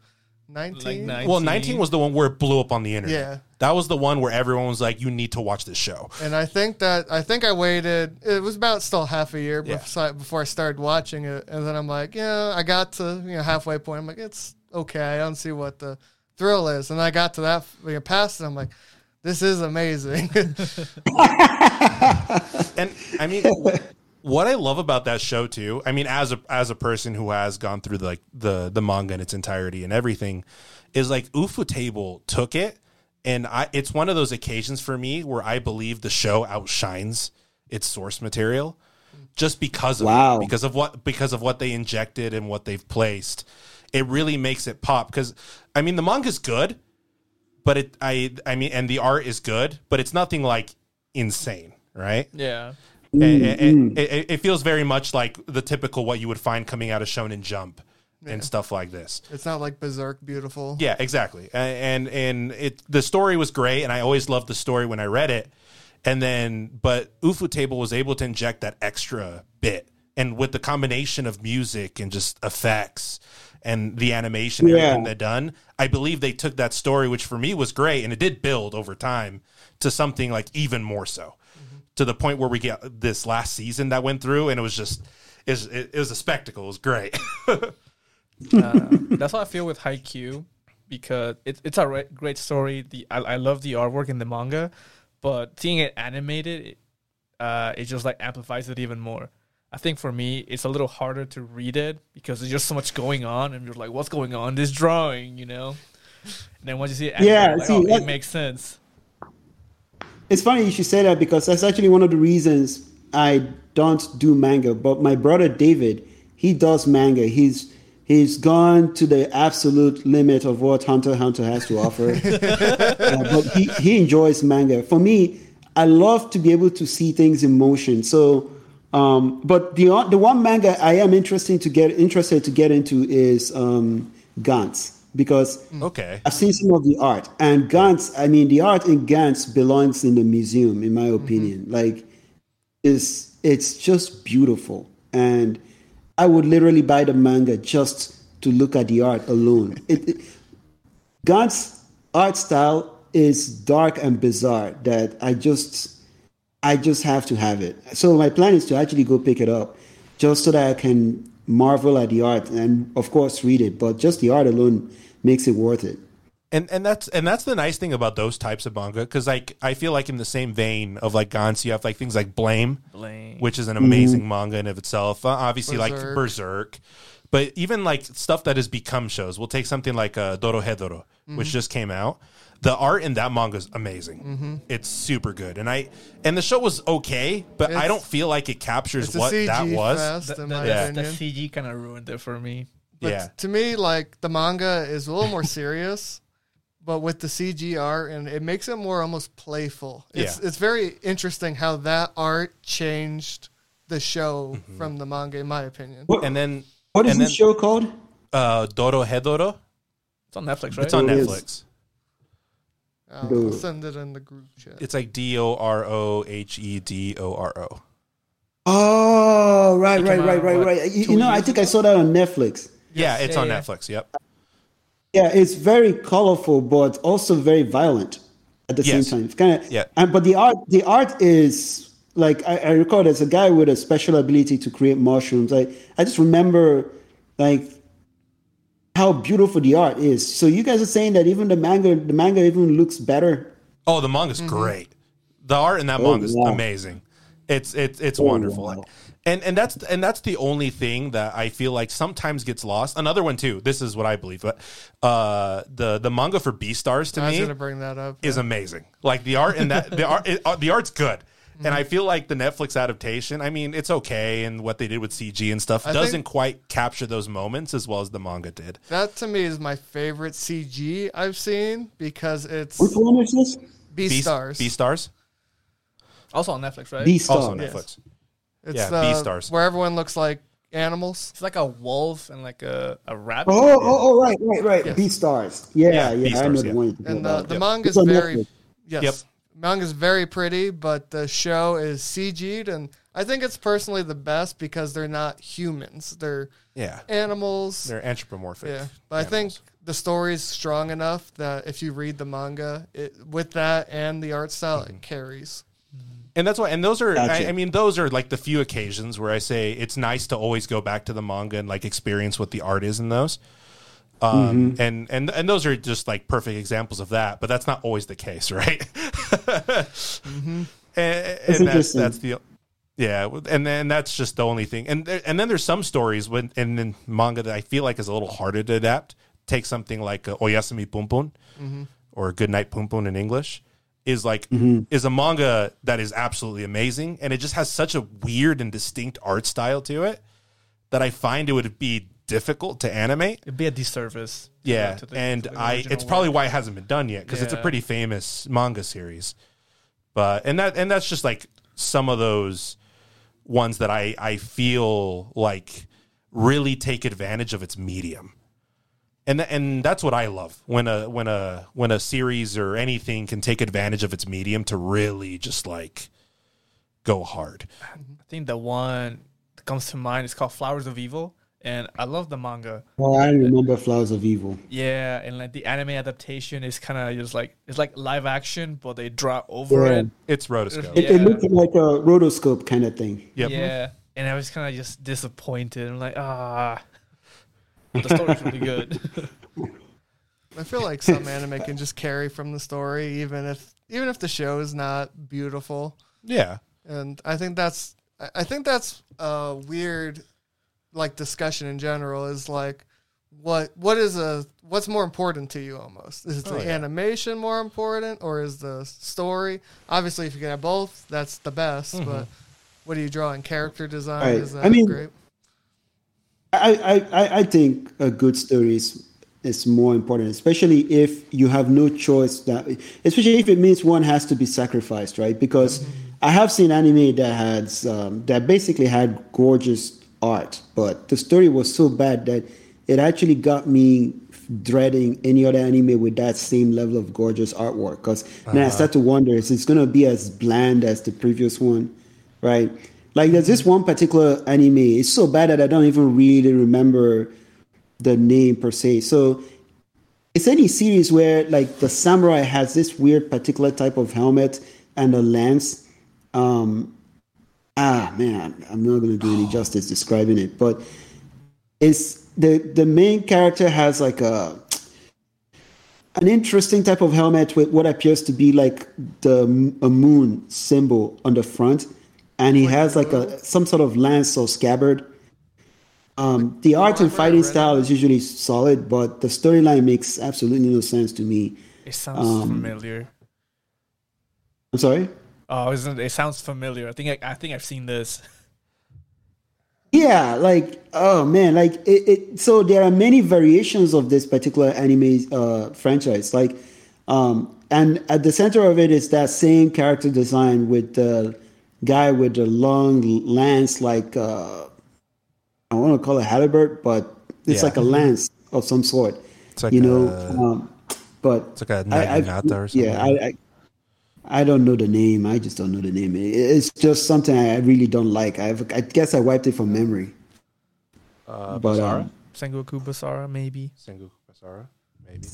19? nine- Well, 19. 19 was the one where it blew up on the internet. Yeah. That was the one where everyone was like, you need to watch this show. And I think that I think I waited. It was about still half a year Yeah. before, before I started watching it, and then I'm like, yeah, I got to you know halfway point. I'm like, it's okay. I don't see what the thrill is, and I got to that you know, past it. I'm like, this is amazing. *laughs* And I mean, what I love about that show too, I mean, as a as a person who has gone through the, like the the manga in its entirety and everything, is like Ufotable took it, and I it's one of those occasions for me where I believe the show outshines its source material, just because of Wow. it, because of what because of what they injected and what they've placed. It really makes it pop because I mean the manga's good, but it I I mean and the art is good, but it's nothing like insane, right? Yeah. And- and- It, it, it feels very much like the typical what you would find coming out of Shonen Jump and stuff like this. it's not like Berserk beautiful. Yeah, exactly. And and it the story was great, and I always loved the story when I read it. And then, but Ufotable was able to inject that extra bit, and with the combination of music and just effects and the animation, and Yeah. everything they done, I believe they took that story, which for me was great, and it did build over time to something like even more so, to the point where we get this last season that went through, and it was just. It was, it was a spectacle. It was great. *laughs* Uh, that's how I feel with Haikyuu because it's it's a re- great story. The I, I love the artwork in the manga, but seeing it animated, it, uh, it just like amplifies it even more. I think for me, it's a little harder to read it because there's just so much going on, and you're like, "What's going on? This drawing, you know." And then once you see it, Yeah, like, see, oh, that- it makes sense. It's funny you should say that because that's actually one of the reasons I don't do manga. But my brother David, he does manga. He's he's gone to the absolute limit of what Hunter Hunter has to offer. *laughs* Uh, but he, he enjoys manga. For me, I love to be able to see things in motion. So Um, but the the one manga I am interested to get interested to get into is um, Gantz because mm. Okay. I've seen some of the art and Gantz. I mean, the art in Gantz belongs in the museum, in my mm-hmm. opinion. Like, is it's just beautiful, and I would literally buy the manga just to look at the art alone. *laughs* It, it, Gantz art style is dark and bizarre that I just I just have to have it. So my plan is to actually go pick it up just so that I can marvel at the art and of course read it, but just the art alone makes it worth it. and and that's and that's the nice thing about those types of manga because like I feel like in the same vein of like Gantz, you have like things like Blame, Blame. which is an amazing manga in of itself. Uh, obviously, like Berserk. Berserk, but even like stuff that has become shows. We'll take something like uh, Dorohedoro, which just came out. The art in that manga is amazing. It's super good, and I and the show was okay, but I don't feel like it captures what that was. fest, The, in my the- the CG kind of ruined it for me. But yeah, to me, like the manga is a little more *laughs* serious, but with the CG art, and it makes it more almost playful. It's Yeah. it's very interesting how that art changed the show Mm-hmm. from the manga, in my opinion. What, and then what is and this show called? uh, Dorohedoro. It's on Netflix, right? It's on Oh, it is. Netflix. Uh, I'll send it in the group chat. It's like D O R O H E D O R O. Oh, right, right, right, right, right. You, you know, I think I saw that on Netflix. Yeah, it's yeah, on yeah. Netflix. Yep. Yeah, it's very colorful, but also very violent at the Yes. same time. It's kind of Yeah. And but the art, the art is like I, I recall. There's a guy with a special ability to create mushrooms. I I just remember like how beautiful the art is. So you guys are saying that even the manga, the manga even looks better. Oh, the manga's mm-hmm. great. The art in that Oh, manga is wow. amazing. It's it's it's Oh, wonderful. wow. And and that's and that's the only thing that I feel like sometimes gets lost. Another one too. This is what I believe, but uh, the the manga for Beastars to I was me gonna bring that up. is yeah. amazing. Like the art and that the art it, uh, the art's good. *laughs* And I feel like the Netflix adaptation, I mean, it's okay, and what they did with CG and stuff I doesn't quite capture those moments as well as the manga did. That to me is my favorite CG I've seen because it's Which one is this? Beast Stars. Beastars, Also on Netflix, right? Beast also on Stars. Netflix. It's yeah, the, Beastars. where everyone looks like animals. It's like a wolf and like a, a rabbit. Oh, oh, oh, right, right, right. Yes. Beast Stars. Yeah, Yeah, yeah, I know Beastars, the yeah. one. And the, about. the Yep. manga's It's on very Netflix. yes. Yep. Manga's very pretty, but the show is CG'd and I think it's personally the best because they're not humans. They're Yeah, animals. they're anthropomorphic. yeah. But I think animals. the story's strong enough that if you read the manga, it with that and the art style, Mm-hmm. it carries. And that's why, and those are, Gotcha. I, I mean, those are like the few occasions where I say it's nice to always go back to the manga and like experience what the art is in those. Um, and, and, and those are just like perfect examples of that, but that's not always the case, *laughs* right? And, and that's, interesting. that's the, yeah. And then that's just the only thing. And, there, and then there's some stories when, and then manga that I feel like is a little harder to adapt. Take something like uh, Oyasumi Punpun or Good Night Punpun in English is like mm-hmm. is a manga that is absolutely amazing and it just has such a weird and distinct art style to it that I find it would be difficult to animate. It'd be a disservice. Yeah, to the- and to the I original it's probably why it hasn't been done yet because it's a pretty famous manga series. But and that and that's just like some of those ones that I I feel like really take advantage of its medium. And th- and that's what I love when a when a when a series or anything can take advantage of its medium to really just like go hard. I think the one that comes to mind is called Flowers of Evil, and I love the manga. Oh, I remember Flowers of Evil. Yeah, and like the anime adaptation is kind of just like it's like live action, but they draw over Yeah. it. It's rotoscope. It, it Yeah. looked like a rotoscope kind of thing. Yep. Yeah, and I was kind of just disappointed. I'm like, ah, *laughs* the story should be good. I feel like some anime can just carry from the story, even if even if the show is not beautiful. Yeah. And I think that's I- I think that's a weird like discussion in general is like what what is a what's more important to you almost is the Oh, yeah. animation more important or is the story obviously if you can have both that's the best Mm-hmm. but what do you draw in character design Right. is that I mean- great I, I, I- think a good story is, is more important, especially if you have no choice that especially if it means one has to be sacrificed, right? Because I have seen anime that had um, that basically had gorgeous art, but the story was so bad that it actually got me dreading any other anime with that same level of gorgeous artwork. Because then I start to wonder, is it's going to be as bland as the previous one, right? Like there's this one particular anime. It's so bad that I don't even really remember the name per se. So it's any series where like the samurai has this weird particular type of helmet and a lance. Um, ah man, I'm not going to do any *sighs* justice describing it, but it's the the main character has like a an interesting type of helmet with what appears to be like the a moon symbol on the front, and he has like a some sort of lance or scabbard. Um, the art and fighting style is usually solid, but the storyline makes absolutely no sense to me. It sounds Um, familiar. I'm sorry. Oh, isn't it? Sounds familiar. I think I, I think I've seen this. Yeah, like oh man, like it, it. So there are many variations of this particular anime uh, franchise. Like, um, and at the center of it is that same character design with the guy with the long lance, like uh, I want to call it halberd, but it's Yeah. like a lance of some sort. It's like you know, a- um, but It's like a I- I- naginata or something. Yeah, I, I I don't know the name. I just don't know the name. It- It's just something I really don't like. I've, I guess I wiped it from memory. uh, but, Basara? um, Sengoku Basara, maybe. Sengoku Basara, maybe.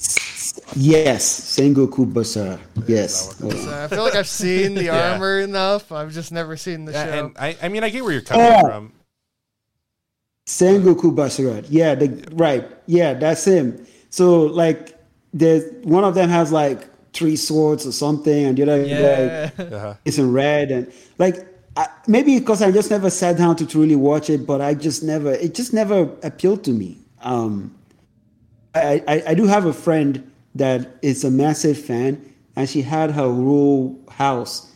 Yes, Sengoku Basara. Yes. I feel like I've seen the *laughs* Yeah. armor enough. I've just never seen the Yeah, show. and I, I mean, I get where you're coming Oh. from. Sengoku Basara. Yeah, the, right. Yeah, that's him. So like, there's one of them has like three swords or something, and the other guy Yeah. Uh-huh. is in red, and like I, maybe because I just never sat down to truly watch it, but I just never. It just never appealed to me. Um, I, I, I do have a friend that is a massive fan, and she had her whole house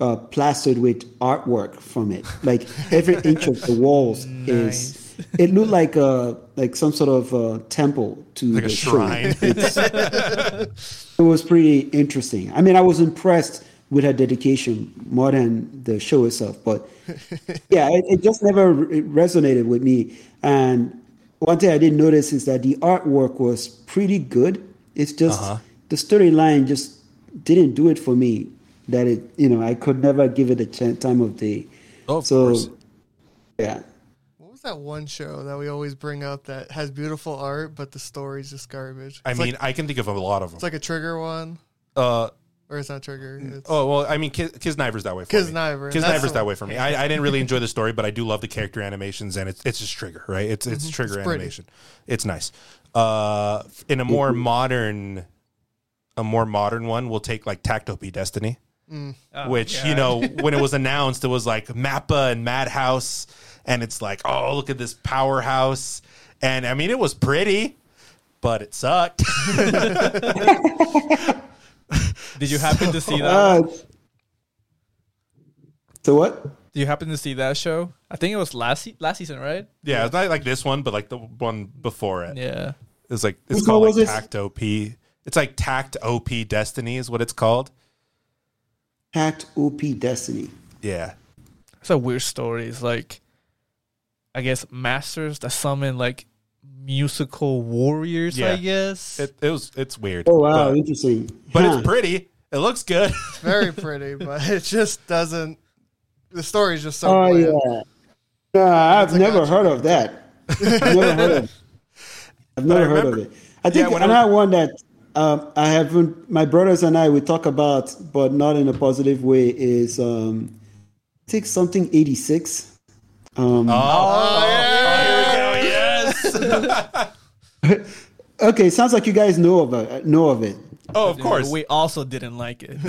uh, plastered with artwork from it. Like every *laughs* inch of the walls is. It looked like a like some sort of uh, temple to Like the shrine. It was pretty interesting. I mean, I was impressed with her dedication more than the show itself, but *laughs* yeah, it, it just never re- resonated with me. And one thing I didn't notice is that the artwork was pretty good. It's just Uh-huh. the storyline just didn't do it for me. That it, you know, I could never give it a ch- time of day. Oh, of so, course. yeah. what was that one show that we always bring up that has beautiful art, but the story's just garbage? I It's mean, like, I can think of a lot of them. it's like a trigger one, uh, or it's not trigger. It's, oh well, I mean, Kiz, Kiznaiver's that way for me. Kiznaiver, Kiznaiver's that way for me. I, I didn't really enjoy the story, but I do love the character animations, and it's it's just Trigger, right? It's it's Trigger Mm-hmm. It's animation. It's nice. Uh, in a more modern, a more modern one, we'll take like Takt Op. Destiny. Oh, which yeah. you know *laughs* when it was announced it was like mappa and madhouse and it's like oh look at this powerhouse and i mean it was pretty but it sucked *laughs* Did you happen to see that? Uh, so what? Did you happen to see that show? I think it was last se- last season, right? yeah it's not like this one but like the one before it Yeah. it's like it's Which called one like it? takt op it's like takt op destiny is what it's called Hacked OP Destiny. yeah It's a weird story. It's like, I guess, masters that summon like musical warriors. Yeah. I guess. it, it was it's weird Oh wow, but, interesting. but Huh. it's pretty it looks good It's very *laughs* pretty, but it just doesn't. The story's just so. Oh bland. yeah. No, I've never heard of that. I've never heard of. *laughs* I've never heard of it. I think Yeah, when I another one that um, I haven't. My brothers and I we talk about, but not in a positive way, is um, I think something eighty six. Um, oh, yeah. here go yes *laughs* *laughs* okay, sounds like you guys know of it. Know of it. Oh of course We also didn't like it. *laughs*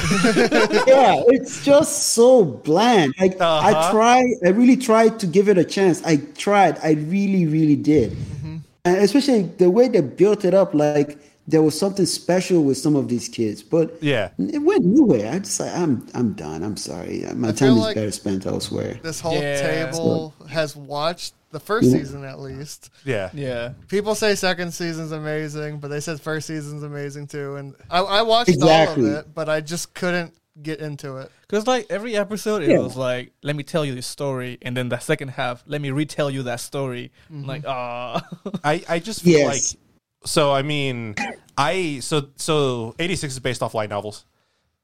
yeah, it's just so bland. Like I Uh-huh. tried, I really tried to give it a chance. I tried, I really, really did, Mm-hmm. and especially the way they built it up. Like there was something special with some of these kids, but Yeah. it went nowhere. I just like I'm, I'm done. I'm sorry. My I time is like- better spent elsewhere. This whole Yeah. table has watched the first season at least. yeah yeah. People say second season's amazing, but they said first season's amazing too. And I, I watched Exactly. all of it, but I just couldn't get into it. Because like every episode, it Yeah. was like, let me tell you this story, and then the second half, let me retell you that story. I'm like, ah, *laughs* I, I just feel Yes. like so I mean I so so 86 is based off light novels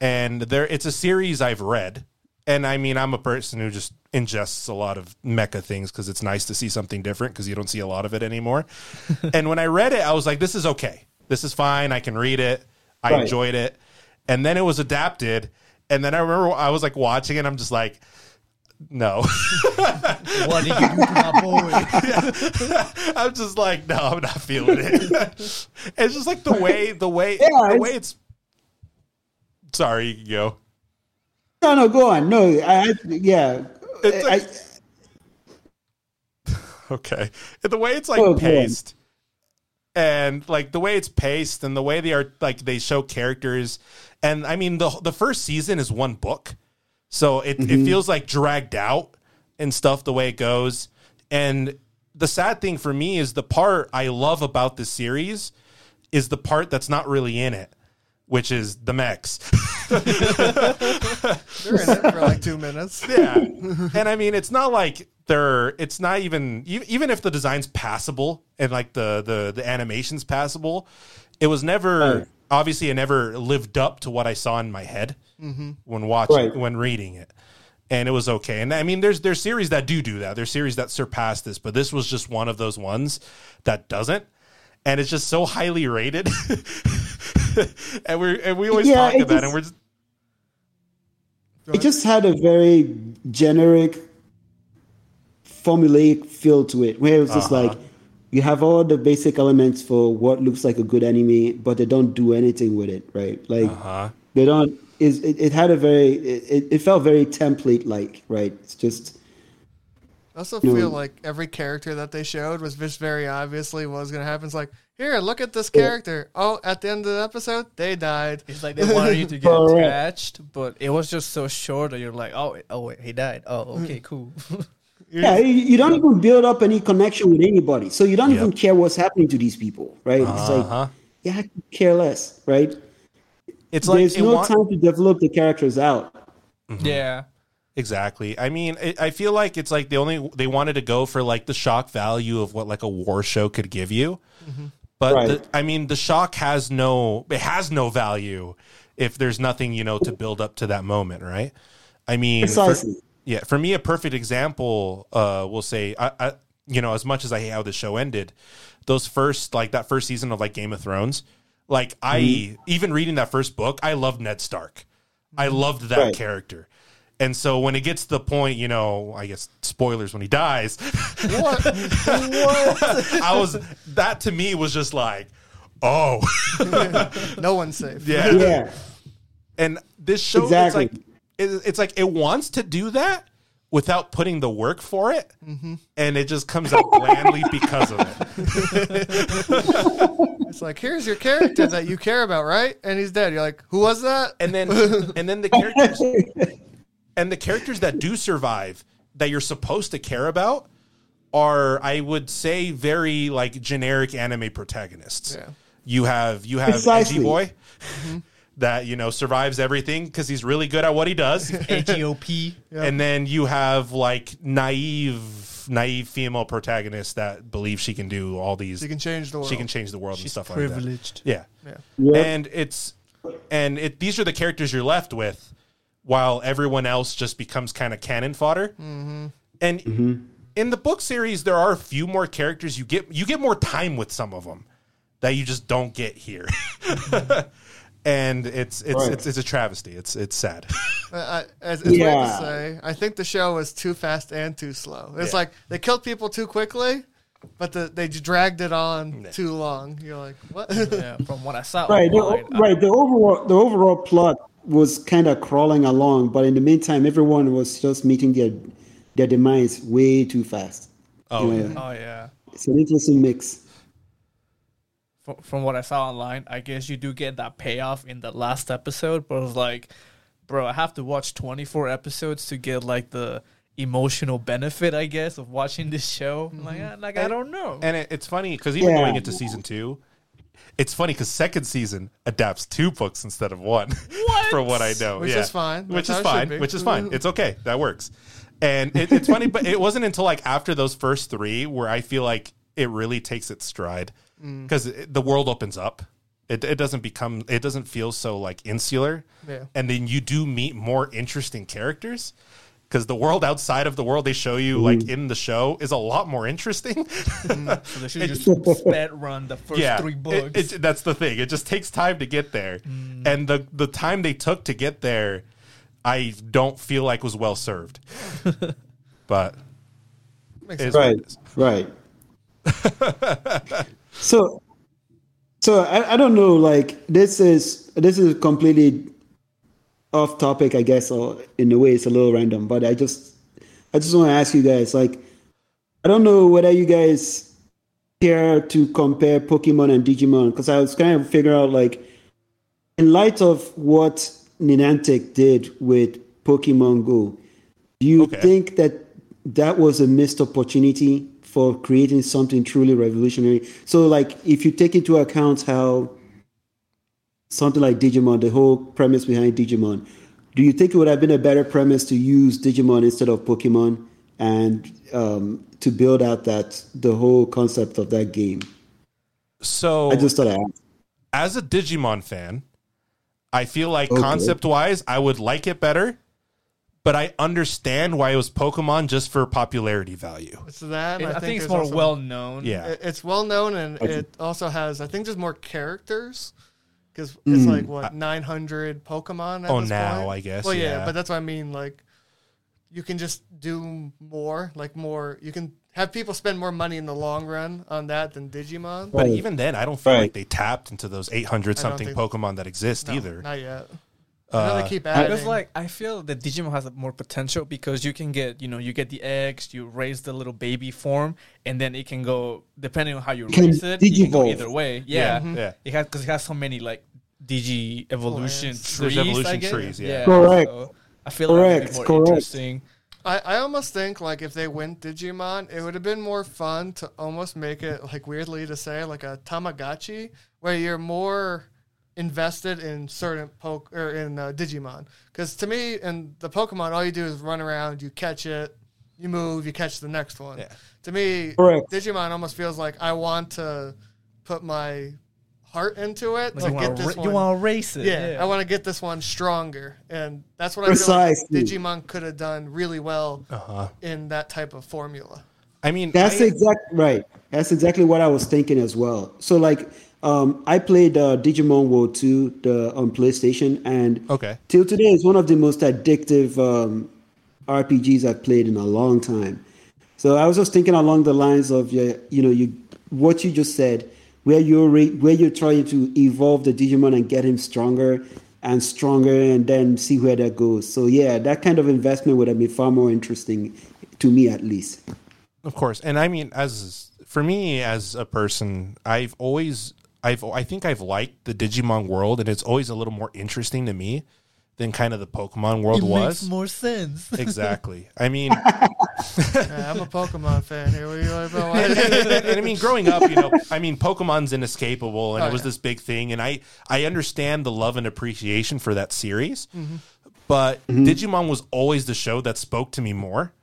and there it's a series I've read and I mean I'm a person who just ingests a lot of mecha things cuz it's nice to see something different cuz you don't see a lot of it anymore. *laughs* and when I read it I was like this is okay. This is fine. I can read it. I Right. enjoyed it. And then it was adapted and then I remember I was like watching it I'm just like no. *laughs* what did you do to my boy? *laughs* I'm just like, no, I'm not feeling it. it's just like the way, the way, Yeah, the it's- way it's. Sorry, you can go. No, no, go on. No, I, I yeah. It's I, *laughs* Okay, the way it's like Oh, paced, and like the way it's paced, and the way they are like they show characters, and I mean the the first season is one book, so it Mm-hmm. it feels like dragged out and stuff the way it goes, and the sad thing for me is the part I love about this series is the part that's not really in it, which is the mechs. *laughs* They're in it for like two minutes. *laughs* yeah and i mean it's not like they're it's not even even if the design's passable and like the the the animation's passable it was never Right. obviously it never lived up to what i saw in my head mm-hmm. when watching Right. when reading it and it was okay and i mean there's there's series that do do that there's series that surpass this but this was just one of those ones that doesn't and it's just so highly rated *laughs* and we're and we always Yeah, talk it about it and we're just it just had a very generic, formulaic feel to it, where it was just Uh-huh. like you have all the basic elements for what looks like a good anime, but they don't do anything with it, right? Like uh-huh they don't. Is it, it had a very it, it felt very template like, right? It's just I also No. feel like every character that they showed was just very obviously what was going to happen. It's like, here, look at this character. Oh, at the end of the episode, they died. It's like they wanted you to *laughs* get Correct. attached, but it was just so short that you're like, oh, oh wait, he died. Oh, okay, cool. *laughs* yeah. You, you don't even build up any connection with anybody, so you don't even care what's happening to these people, right? It's Uh-huh. like yeah, I care less, right? it's like There's it no wa- time to develop the characters out. yeah. Exactly. I mean, it, I feel like it's like they only they wanted to go for like the shock value of what like a war show could give you. But Right. the, I mean, the shock has no it has no value if there's nothing you know to build up to that moment, right? I mean, for- yeah, for me, a perfect example, uh, we'll say, I, I, you know, as much as I hate how the show ended, those first, like that first season of like Game of Thrones, like I, even reading that first book, I loved Ned Stark. I loved that Right. character. And so when it gets to the point, you know, I guess spoilers when he dies, What? *laughs* I was, that to me was just like, oh, *laughs* no one's safe. yeah. Yeah. And this show, Exactly. it's like it, it's like it wants to do that without putting the work for it, mm-hmm. and it just comes out blandly because of it. *laughs* It's like, here's your character that you care about, right? And he's dead. You're like, who was that? And then and then the characters and the characters that do survive that you're supposed to care about are, I would say, very like generic anime protagonists. Yeah. You have you have Precisely. Edgy Boy. Mm-hmm. *laughs* That you know survives everything because he's really good at what he does. *laughs* H-E-O-P. And then you have like naive, naive female protagonists that believe she can do all these. You can change the world. she can change the world and She's stuff like privileged. that. Yeah, Yeah. Yep. and it's and it these are the characters you're left with, while everyone else just becomes kind of cannon fodder. Mm-hmm. And mm-hmm. in the book series, there are a few more characters you get. You get more time with some of them that you just don't get here. *laughs* and it's it's, Right. it's it's a travesty. It's it's sad. *laughs* Uh, I, I, it's, it's weird Yeah. to say. I think the show was too fast and too slow. It's Yeah. like they killed people too quickly, but the, they dragged it on too long. You're like, what? Yeah, from what I saw. *laughs* Right, the, right. The overall the overall plot was kind of crawling along, but in the meantime, everyone was just meeting their their demise way too fast. Oh, Yeah. yeah. Oh yeah. It's an interesting mix. From, from what I saw online, I guess you do get that payoff in the last episode, but it was like, bro, I have to watch 24 episodes to get like the emotional benefit, I guess, of watching this show. I'm Like, eh, like I don't know. And it, it's funny because even Yeah. going into season two, it's funny because second season adapts two books instead of one. *laughs* from what I know, Which yeah. is fine. Which is how it should fine. Which is fine. *laughs* It's okay. That works. And it, it's funny, but it wasn't until like after those first three where I feel like it really takes its stride Mm. because the world opens up. It, it doesn't become. It doesn't feel so like insular. Yeah. And then you do meet more interesting characters. Because the world outside of the world they show you, like in the show, is a lot more interesting. So they should *laughs* just sped run the first three books. it- that's the thing. It just takes time to get there, Mm. and the the time they took to get there, I don't feel like was well served. *laughs* but Makes it's sense. what Right, right. *laughs* so, so I, I don't know. Like this is this is completely off topic, I guess, or in a way it's a little random. But I just I just want to ask you guys. Like, I don't know whether you guys care to compare Pokemon and Digimon because I was kind of figure out like in light of what Niantic did with Pokemon Go, do you Okay. think that that was a missed opportunity for creating something truly revolutionary? So, like, if you take into account how something like Digimon, the whole premise behind Digimon, do you think it would have been a better premise to use Digimon instead of Pokemon and um, to build out that the whole concept of that game? So I just thought I'd ask. as a Digimon fan, I feel like Okay. concept wise, I would like it better. But I understand why it was Pokemon just for popularity value. It's that. and I, think, it's more also- well known. Yeah. It- It's well known, and Okay. it also has. I think there's more characters because it's Hmm. like what 900 Pokemon. At Oh, this now, point? I guess, Well, yeah, yeah. but that's what I mean. Like, you can just do more. Like more, you can have people spend more money in the long run on that than Digimon. But Right. even then, I don't feel Right. like they tapped into those 800 something think- Pokemon that exist No, either. not yet. I know Uh, they keep adding. Because like I feel that Digimon has more potential because you can get you know you get the eggs, you raise the little baby form, and then it can go depending on how you Can raise it. It can go digivolve. either way. Yeah, Yeah. Yeah. It has because it has so many like Digi evolution Plants. trees. There's evolution I guess. trees, yeah. Correct. so I feel like Correct, it'd more correct. interesting. I, I almost think like if they went Digimon, it would have been more fun to almost make it like weirdly to say like a Tamagotchi, where you're more invested in certain poke or in uh, Digimon. Because to me, in the Pokemon, all you do is run around, you catch it, you move, you catch the next one. Yeah. To me, Correct. Digimon almost feels like I want to put my heart into it Like to you get want this to one. you want to race it. Yeah, I want to get this one stronger, and that's what Precisely. I feel like Digimon could have done really well Uh-huh. in that type of formula. I mean, That's I- exact right. That's exactly what I was thinking as well. So like, um, I played uh, Digimon World 2 the, on PlayStation, and Okay. till today it's one of the most addictive um, RPGs I've played in a long time. So I was just thinking along the lines of yeah, you know, you what you just said, where you're re- where you're trying to evolve the Digimon and get him stronger and stronger, and then see where that goes. So yeah, that kind of investment would have been far more interesting to me, at least. Of course, and I mean, as for me as a person, I've always, I've, I think I've liked the Digimon world, and it's always a little more interesting to me than kind of the Pokemon world was. more sense. *laughs* exactly. I mean, *laughs* Yeah, I'm a Pokemon fan here. What are you like about? and, and- and I mean, growing up, you know, I mean, Pokemon's inescapable, and Oh, it was yeah. this big thing, and I, I understand the love and appreciation for that series, Mm-hmm. but Digimon was always the show that spoke to me more.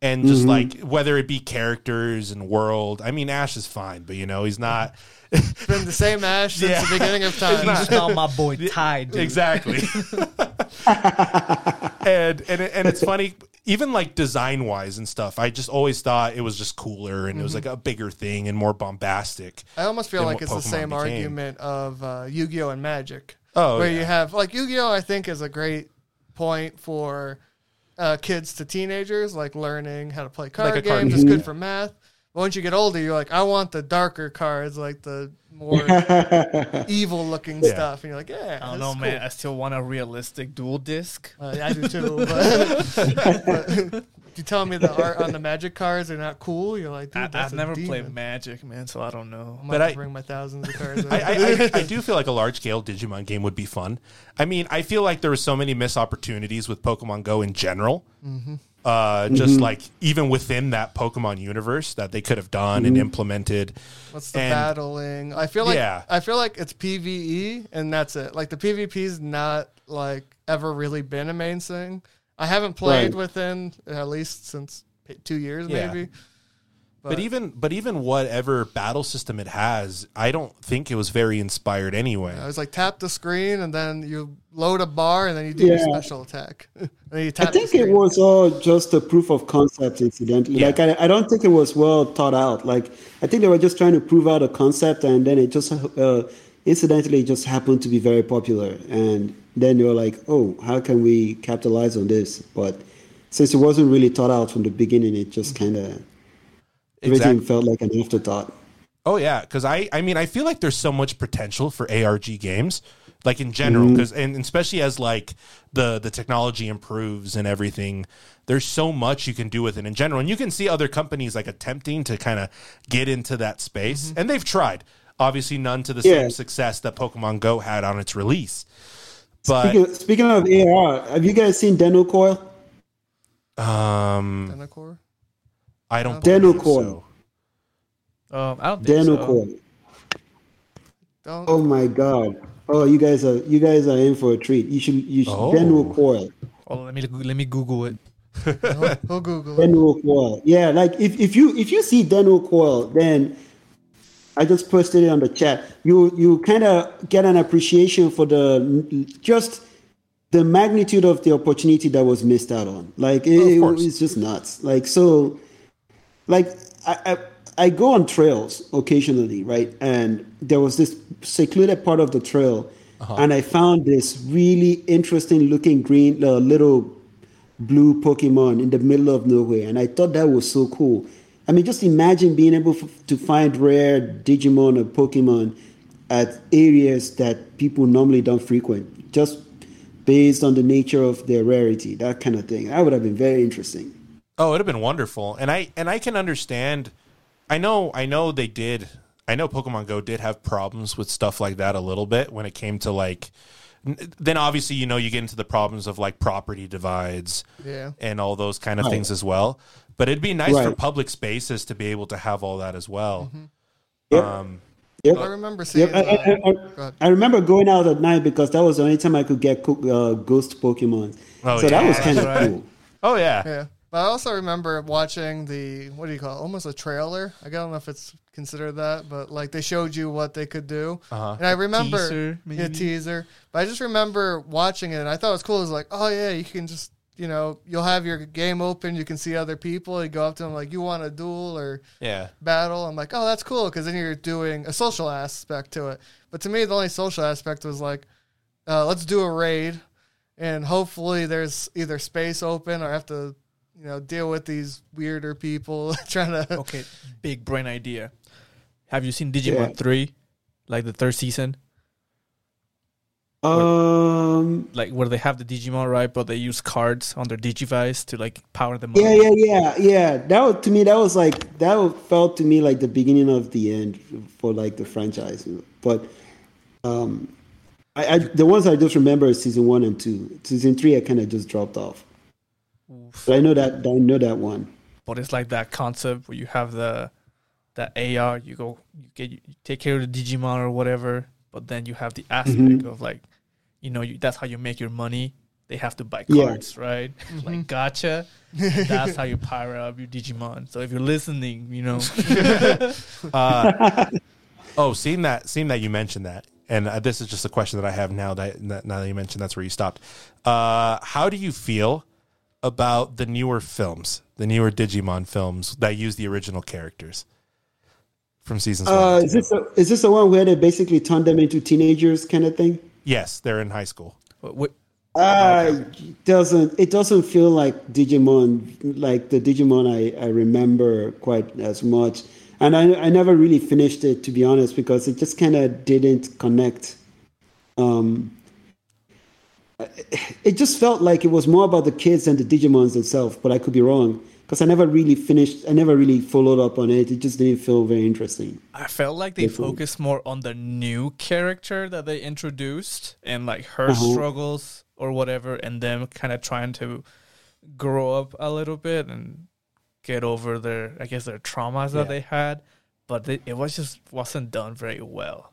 And just like whether it be characters and world, I mean Ash is fine, but you know he's not It's been the same Ash since *laughs* Yeah. the beginning of time. It's not my boy Tai. dude. exactly. *laughs* and and it- and it's funny, even like design wise and stuff. I just always thought it was just cooler and it was like a bigger thing and more bombastic. I almost feel like it's the same became. argument of uh, Yu-Gi-Oh and Magic. Oh, where yeah. you have like Yu-Gi-Oh, I think is a great point for uh, kids to teenagers, like learning how to play card Like a card games. It's good for math. But once you get older, you're like, I want the darker cards, like the more *laughs* evil-looking Yeah. stuff, and you're like, yeah, I don't that's know, man. I still want a realistic duel disk. Uh, yeah, I do too. But, *laughs* but you telling me the art on the Magic cards are not cool? You're like, dude, I, that's I've never demon. played Magic, man, so I don't know. I might But I- to bring my thousands of cards. I, I, I, I do feel like a large scale Digimon game would be fun. I mean, I feel like there were so many missed opportunities with Pokemon Go in general. Mm-hmm. Uh, just like even within that Pokemon universe that they could have done and implemented. What's the And- battling? I feel like Yeah. I feel like it's PVE and that's it. Like the PvP's not like ever really been a main thing. I haven't played Right. within at least since two years Yeah. maybe. But, even but even whatever battle system it has, I don't think it was very inspired anyway. I was like tap the screen and then you load a bar and then you do your special attack. *laughs* and then you I tap the think it was all just a proof of concept, incidentally. Yeah. Like, I, I don't think it was well thought out. Like, I think they were just trying to prove out a concept, and then it just, uh, incidentally, just happened to be very popular. And then they were like, oh, how can we capitalize on this? But since it wasn't really thought out from the beginning, it just kind of everything felt like an afterthought. Oh yeah, because I I mean I feel like there's so much potential for ARG games, like in general, Mm-hmm. because and especially as like the the technology improves and everything, there's so much you can do with it in general, and you can see other companies like attempting to kind of get into that space, and they've tried. Obviously, none to the Mm-hmm. Yeah. same success that Pokemon Go had on its release. But Speaking, speaking of AR, have you guys seen Dennou Coil? um, Denocore? I don't Dennou believe Coil. so. Um, I don't think Dennou so. Coil. Don't Oh my god. Oh, you guys are you guys are in for a treat. You should you should Oh. Dennou Coil. Oh, let me let me Google it. he'll, he'll Google it. Dennou Coil. Yeah, like if, if you if you see Dennou Coil, then I just posted it on the chat. You you kind of get an appreciation for the just the magnitude of the opportunity that was missed out on. Like it, Of it- it's just nuts. Like so, like I, I I go on trails occasionally, right? And there was this secluded part of the trail, and I found this really interesting looking green uh, little blue Pokemon in the middle of nowhere, and I thought that was so cool. I mean, just imagine being able f- to find rare Digimon or Pokemon at areas that people normally don't frequent, just based on the nature of their rarity, that kind of thing. That would have been very interesting. Oh, it'd have been wonderful. And I and I can understand I know I know they did I know Pokemon Go did have problems with stuff like that a little bit when it came to like then obviously you know you get into the problems of like property divides Yeah. and all those kind of Right. things as well. But it'd be nice for public spaces to be able to have all that as well. Yep. Um Yep. I remember seeing. Yep. I, I, I. I remember going out at night because that was the only time I could get co- uh, ghost Pokemon. Oh, so that yeah, was kind of right. cool. Oh yeah. Yeah. But I also remember watching the what do you call it? Almost a trailer. I don't know if it's considered that, but like they showed you what they could do. Uh-huh. And I remember Teaser, yeah, teaser. But I just remember watching it and I thought it was cool. It was like, oh yeah, you can just you know, you'll have your game open, you can see other people, you go up to them like you want a duel or Yeah. battle. I'm like, oh, that's cool because then you're doing a social aspect to it. But to me, the only social aspect was like, uh, let's do a raid, and hopefully there's either space open or I have to, you know, deal with these weirder people *laughs* trying to. Okay, big brain idea. Have you seen Digimon Yeah. three, like the third season, Um. like where they have the Digimon right, but they use cards on their Digivice to like power them Yeah, up. yeah, yeah, yeah. That to me, that was like that felt to me like the beginning of the end for like the franchise. But um, I, I the ones I just remember is season one and two. Season three, I kind of just dropped off. But I know that I know that one. But it's like that concept where you have the that AR, you go, you get, you take care of the Digimon or whatever, but then you have the aspect Mhm. of like, you know, you, that's how you make your money. They have to buy Yeah. cards, right? *laughs* like gotcha. *laughs* That's how you power up your Digimon. So if you're listening, you know, *laughs* Uh, oh, seeing that, seeing that you mentioned that, and uh, this is just a question that I have now that that- now that you mentioned that's where you stopped. Uh, how do you feel about the newer films, the newer Digimon films that use the original characters from seasons one? Uh, and is this a, is this the one where they basically turn them into teenagers kind of thing? yes, they're in high school. What- what- Uh, it doesn't it doesn't feel like Digimon like the Digimon I, I remember quite as much. And I I never really finished it to be honest because it just kind of didn't connect. Um it just felt like it was more about the kids and the Digimons themselves, but I could be wrong because I never really finished I never really followed up on it. It just didn't feel very interesting. I felt like they Different. focused more on the new character that they introduced and like her Uh-huh. struggles or whatever, and them kind of trying to grow up a little bit and get over their, I guess, their traumas that they had, but they, it was just wasn't done very well.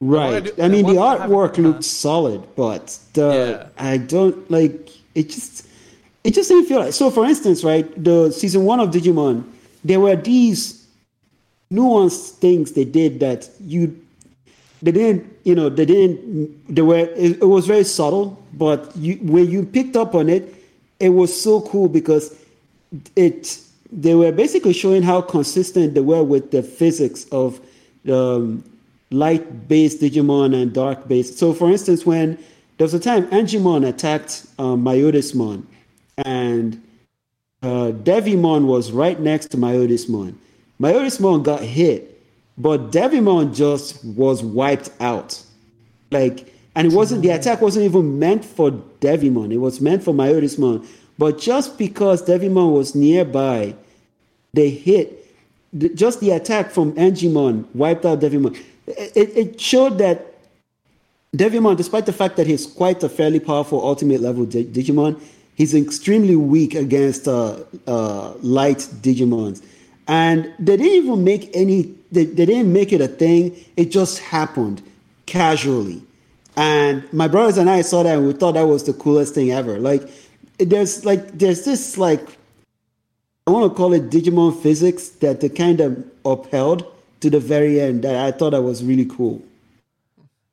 Right. do- I mean, the artwork looked solid, but the Yeah. I don't like it. Just it just didn't feel like. So, for instance, right, the season one of Digimon, there were these nuanced things they did that you they didn't you know they didn't they were it, it was very subtle but you when you picked up on it it was so cool because it they were basically showing how consistent they were with the physics of um, light based digimon and dark based so for instance when there was a time angemon attacked myotismon and uh, Devimon was right next to Myotismon. Myotismon got hit, but Devimon just was wiped out. Like, and it wasn't the attack wasn't even meant for Devimon. It was meant for Myotismon. But just because Devimon was nearby, they hit. Just the attack from Angemon wiped out Devimon. It, it- showed that Devimon, despite the fact that he's quite a fairly powerful ultimate level Di- Digimon, he's extremely weak against uh, uh, light Digimons. And they didn't even make any, they, they didn't make it a thing. It just happened casually. And my brothers and I saw that and we thought that was the coolest thing ever. Like, there's like, there's this like, I want to call it Digimon physics that they kind of upheld to the very end that I thought that was really cool.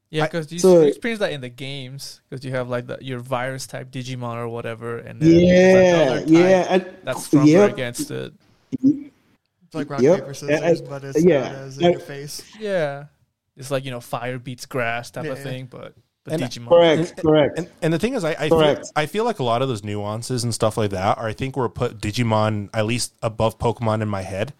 Yeah, because you, so- experience that in the games because you have like the, your virus type Digimon or whatever, and then Yeah, there's another type yeah, and- that's oh, stronger yep. against it. It's like rock Yep. paper scissors, but it's yeah. not as in your face. Yeah, it's like you know fire beats grass type of Yeah. thing, but but And- Digimon. Correct, correct. And, and the thing is, I I feel, I feel like a lot of those nuances and stuff like that are I think were put Digimon at least above Pokemon in my head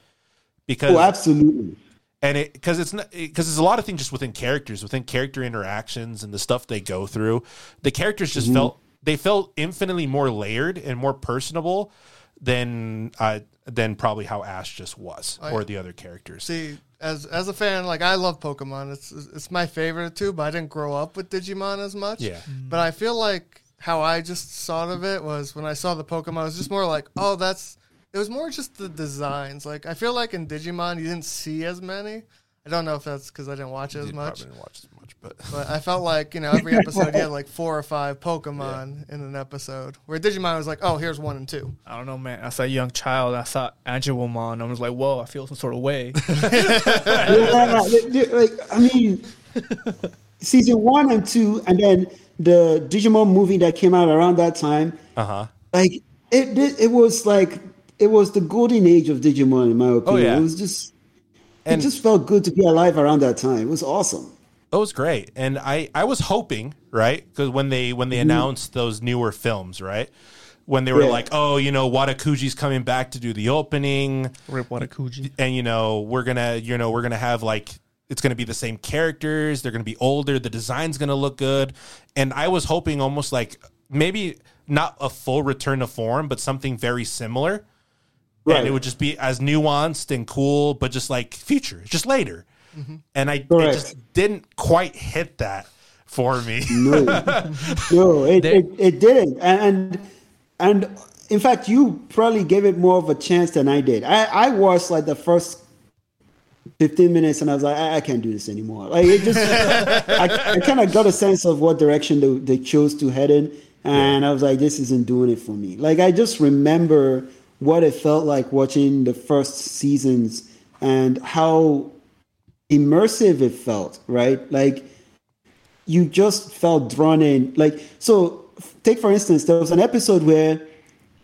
because Oh, absolutely. And it because it's not because there's a lot of things just within characters within character interactions and the stuff they go through the characters Mm-hmm. just felt they felt infinitely more layered and more personable than uh than probably how ash just was I- or the other characters See, as as a fan, like I love Pokemon. It's it's my favorite too, but I didn't grow up with Digimon as much. Yeah. But I feel like how I just thought of it was when I saw the Pokemon, it was just more like, oh, that's. It was more just the designs. Like I feel like in Digimon, you didn't see as many. I don't know if that's because I didn't watch it as much. probably didn't watch as much but *laughs* But I felt like, you know, every *laughs* episode you had like four or five Pokemon in an episode. Where Digimon was like, oh, here's one and two. I don't know, man. As a young child, I saw Angewomon. I was like, whoa, I feel some sort of way. yeah, they- they- like I mean, season one and two, and then the Digimon movie that came out around that time. uh-huh Like it, it, it was like it was the golden age of Digimon, in my oh, opinion. yeah. It was just, And- it just felt good to be alive around that time. It was awesome. It was great, and I I was hoping right because when they when they mm-hmm. announced those newer films, right, when they were Yeah. like, oh, you know, Wada Kouji's coming back to do the opening, Rip Wada Kouji. and you know we're gonna you know we're gonna have like it's gonna be the same characters, they're gonna be older, the design's gonna look good, and I was hoping almost like maybe not a full return to form, but something very similar. Right. And it would just be as nuanced and cool, but just like future, just later. Mm-hmm. And I it just didn't quite hit that for me. No, *laughs* no, it, They- it, it didn't. And, and and in fact, you probably gave it more of a chance than I did. I, I watched like the first 15 minutes and I was like, I, I can't do this anymore. Like it just, *laughs* I, I kind of got a sense of what direction they, they chose to head in. And I was like, this isn't doing it for me. Like I just remember what it felt like watching the first seasons and how immersive it felt, right? Like you just felt drawn in. Like, so take for instance, there was an episode where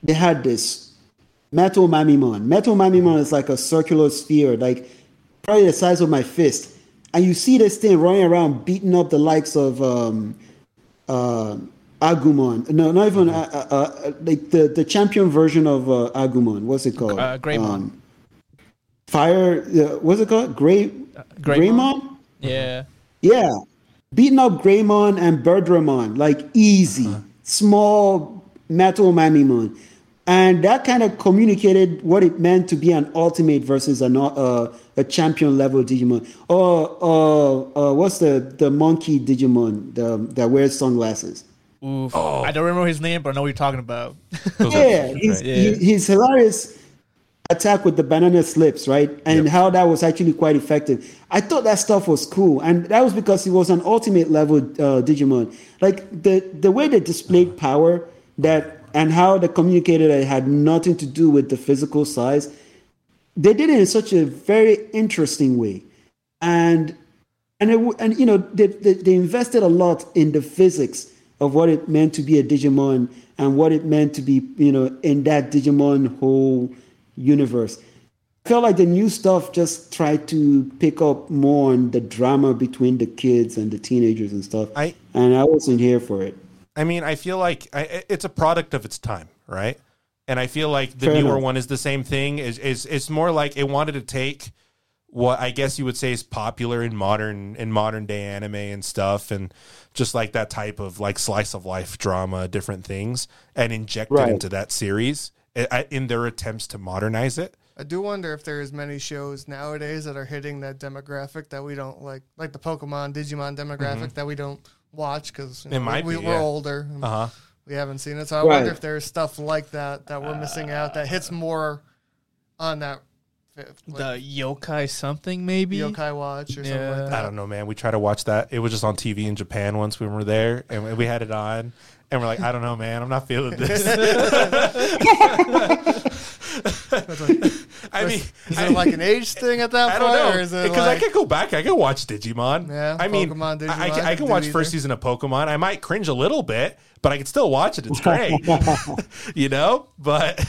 they had this Metal Mamemon. Metal Mamemon is like a circular sphere, like probably the size of my fist. And you see this thing running around beating up the likes of um, uh, Agumon. No, not even uh, uh, uh, like the, the champion version of uh, Agumon. What's it called? Uh, Greymon. Um, Fire. Uh, what's it called? Gray. Greymon? Greymon? Yeah. Yeah. Beating up Greymon and Birdramon, like easy, small metal Mamemon. And that kind of communicated what it meant to be an ultimate versus an, uh, a champion level Digimon. Or uh, uh, what's the, the monkey Digimon the, that wears sunglasses? Oof. I don't remember his name, but I know what you're talking about. Those are- Yeah, he's, Yeah. he- he's hilarious attack with the banana slips, right? And how that was actually quite effective. I thought that stuff was cool, and that was because he was an ultimate level uh, Digimon. Like the the way they displayed power that and how they communicated it had nothing to do with the physical size. They did it in such a very interesting way, and and it, and you know they, they they invested a lot in the physics of what it meant to be a Digimon and what it meant to be you know in that Digimon whole universe. I felt like the new stuff just tried to pick up more on the drama between the kids and the teenagers and stuff. I- and I wasn't here for it. I mean, I feel like I, it's a product of its time, right? And I feel like the Fair newer enough. one is the same thing. Is is it's more like it wanted to take what I guess you would say is popular in modern in modern day anime and stuff, and just like that type of like slice of life drama, different things, and inject Right. it into that series in their attempts to modernize it. I do wonder if there's many shows nowadays that are hitting that demographic that we don't like, like the Pokemon, Digimon demographic that we don't watch because Mm-hmm. It we, be, we're yeah. older. Uh huh. We haven't seen it, so I Right. wonder if there's stuff like that that we're missing out that hits more on that fifth, like the yokai something maybe. Yokai Watch or something Yeah. like I don't know, man. We tried to watch that. It was just on TV in Japan once we were there, and we had it on, and we're like, I don't know, man. I'm not feeling this. *laughs* *laughs* I mean, Is I- it like an age thing at that I point, don't know because like I could go back. I could watch Digimon. Yeah, I mean, Pokemon, I, I can, I can watch either. first season of Pokemon. I might cringe a little bit, but I can still watch it. It's *laughs* great, you know. But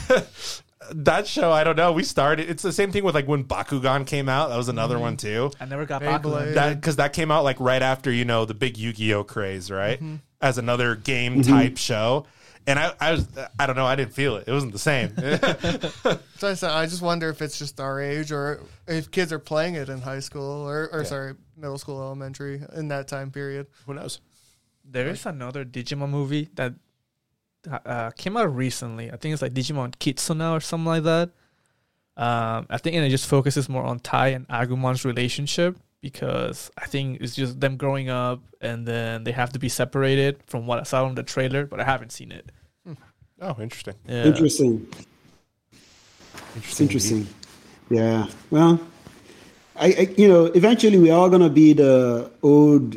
that show, I don't know. We started. It's the same thing with like when Bakugan came out. That was another one too. I never got Bakugan. That because that came out like right after you know the big Yu Gi Oh craze, right? Mm-hmm. As another game type show. And I, I was, I don't know, I didn't feel it. It wasn't the same. *laughs* *laughs* So I said, I just wonder if it's just our age or if kids are playing it in high school or, or sorry, middle school, elementary in that time period. Who knows? There is another Digimon movie that uh, came out recently. I think it's like Digimon Kizuna or something like that. Um, I think and it just focuses more on Tai and Agumon's relationship because I think it's just them growing up and then they have to be separated from what I saw in the trailer, but I haven't seen it. Oh, interesting. Yeah. Interesting. It's interesting. Yeah. Well, I, I you know eventually we're gonna be the old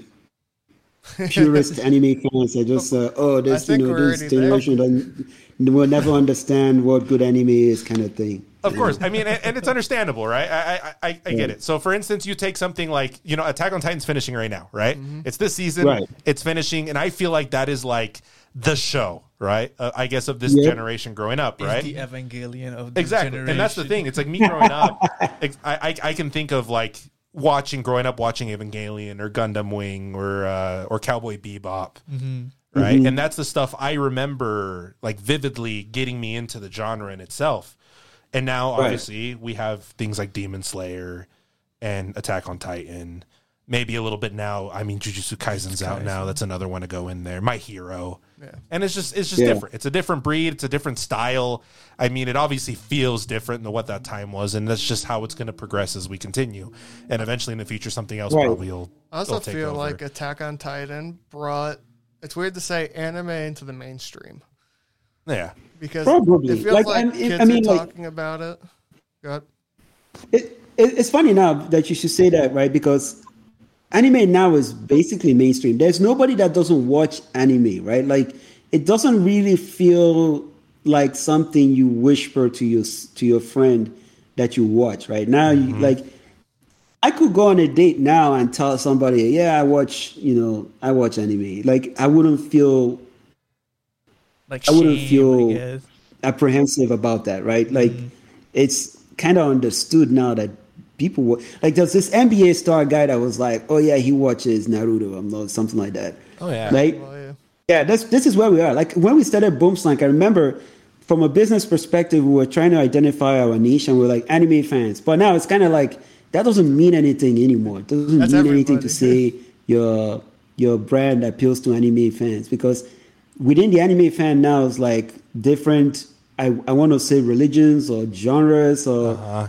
*laughs* purist anime fans that just uh, oh this you know this generation doesn't will never understand what good anime is kind of thing. Of course, I mean, and, and it's understandable, right? I, I, I, I get it. So, for instance, you take something like you know, Attack on Titan's finishing right now, right? It's this season, Right. It's finishing, and I feel like that is like the show, right? Uh, I guess of this Yep. generation growing up, It's right? the Evangelion of the exactly, generation. and that's the thing. It's like me growing up. *laughs* I, I, I can think of like watching, growing up, watching Evangelion or Gundam Wing or uh, or Cowboy Bebop. Right, and that's the stuff I remember like vividly getting me into the genre in itself. And now, Right. obviously, we have things like Demon Slayer and Attack on Titan. Maybe a little bit now. I mean, Jujutsu Kaisen's out now. That's another one to go in there. My Hero. Yeah. And it's just it's just Yeah. different. It's a different breed. It's a different style. I mean, it obviously feels different than what that time was, and that's just how it's going to progress as we continue. And eventually, in the future, something else Right. probably will. I also will take feel over. like Attack on Titan brought, it's weird to say anime into the mainstream yeah, because Probably. it feels Like, like, I'm- I kids mean, are like- talking about it. Go ahead. It, it, it's funny now that you should say that, right? Because anime now is basically mainstream. There's nobody that doesn't watch anime, right? Like it doesn't really feel like something you whisper to your to your friend that you watch, right? Now, you, like I could go on a date now and tell somebody, "Yeah, I watch, you know, I watch anime." Like I wouldn't feel like I wouldn't feel- apprehensive about that, right? Like it's kind of understood now that people wa- like there's this NBA star guy that was like, oh yeah, he watches Naruto, I'm not something like that. Oh, yeah. Like Well, oh, yeah. yeah, this this is where we are. Like when we started Boomslank, I remember from a business perspective, we were trying to identify our niche and we're like anime fans. But now it's kind of like that doesn't mean anything anymore. It doesn't That's mean anything to say *laughs* your your brand appeals to anime fans because within the anime fan now is like different. I, I want to say religions or genres or uh-huh.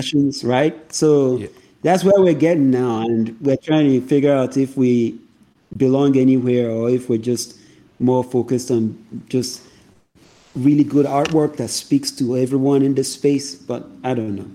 Passions, right? So Yeah. that's where we're getting now, and we're trying to figure out if we belong anywhere or if we're just more focused on just really good artwork that speaks to everyone in this space. But I don't know.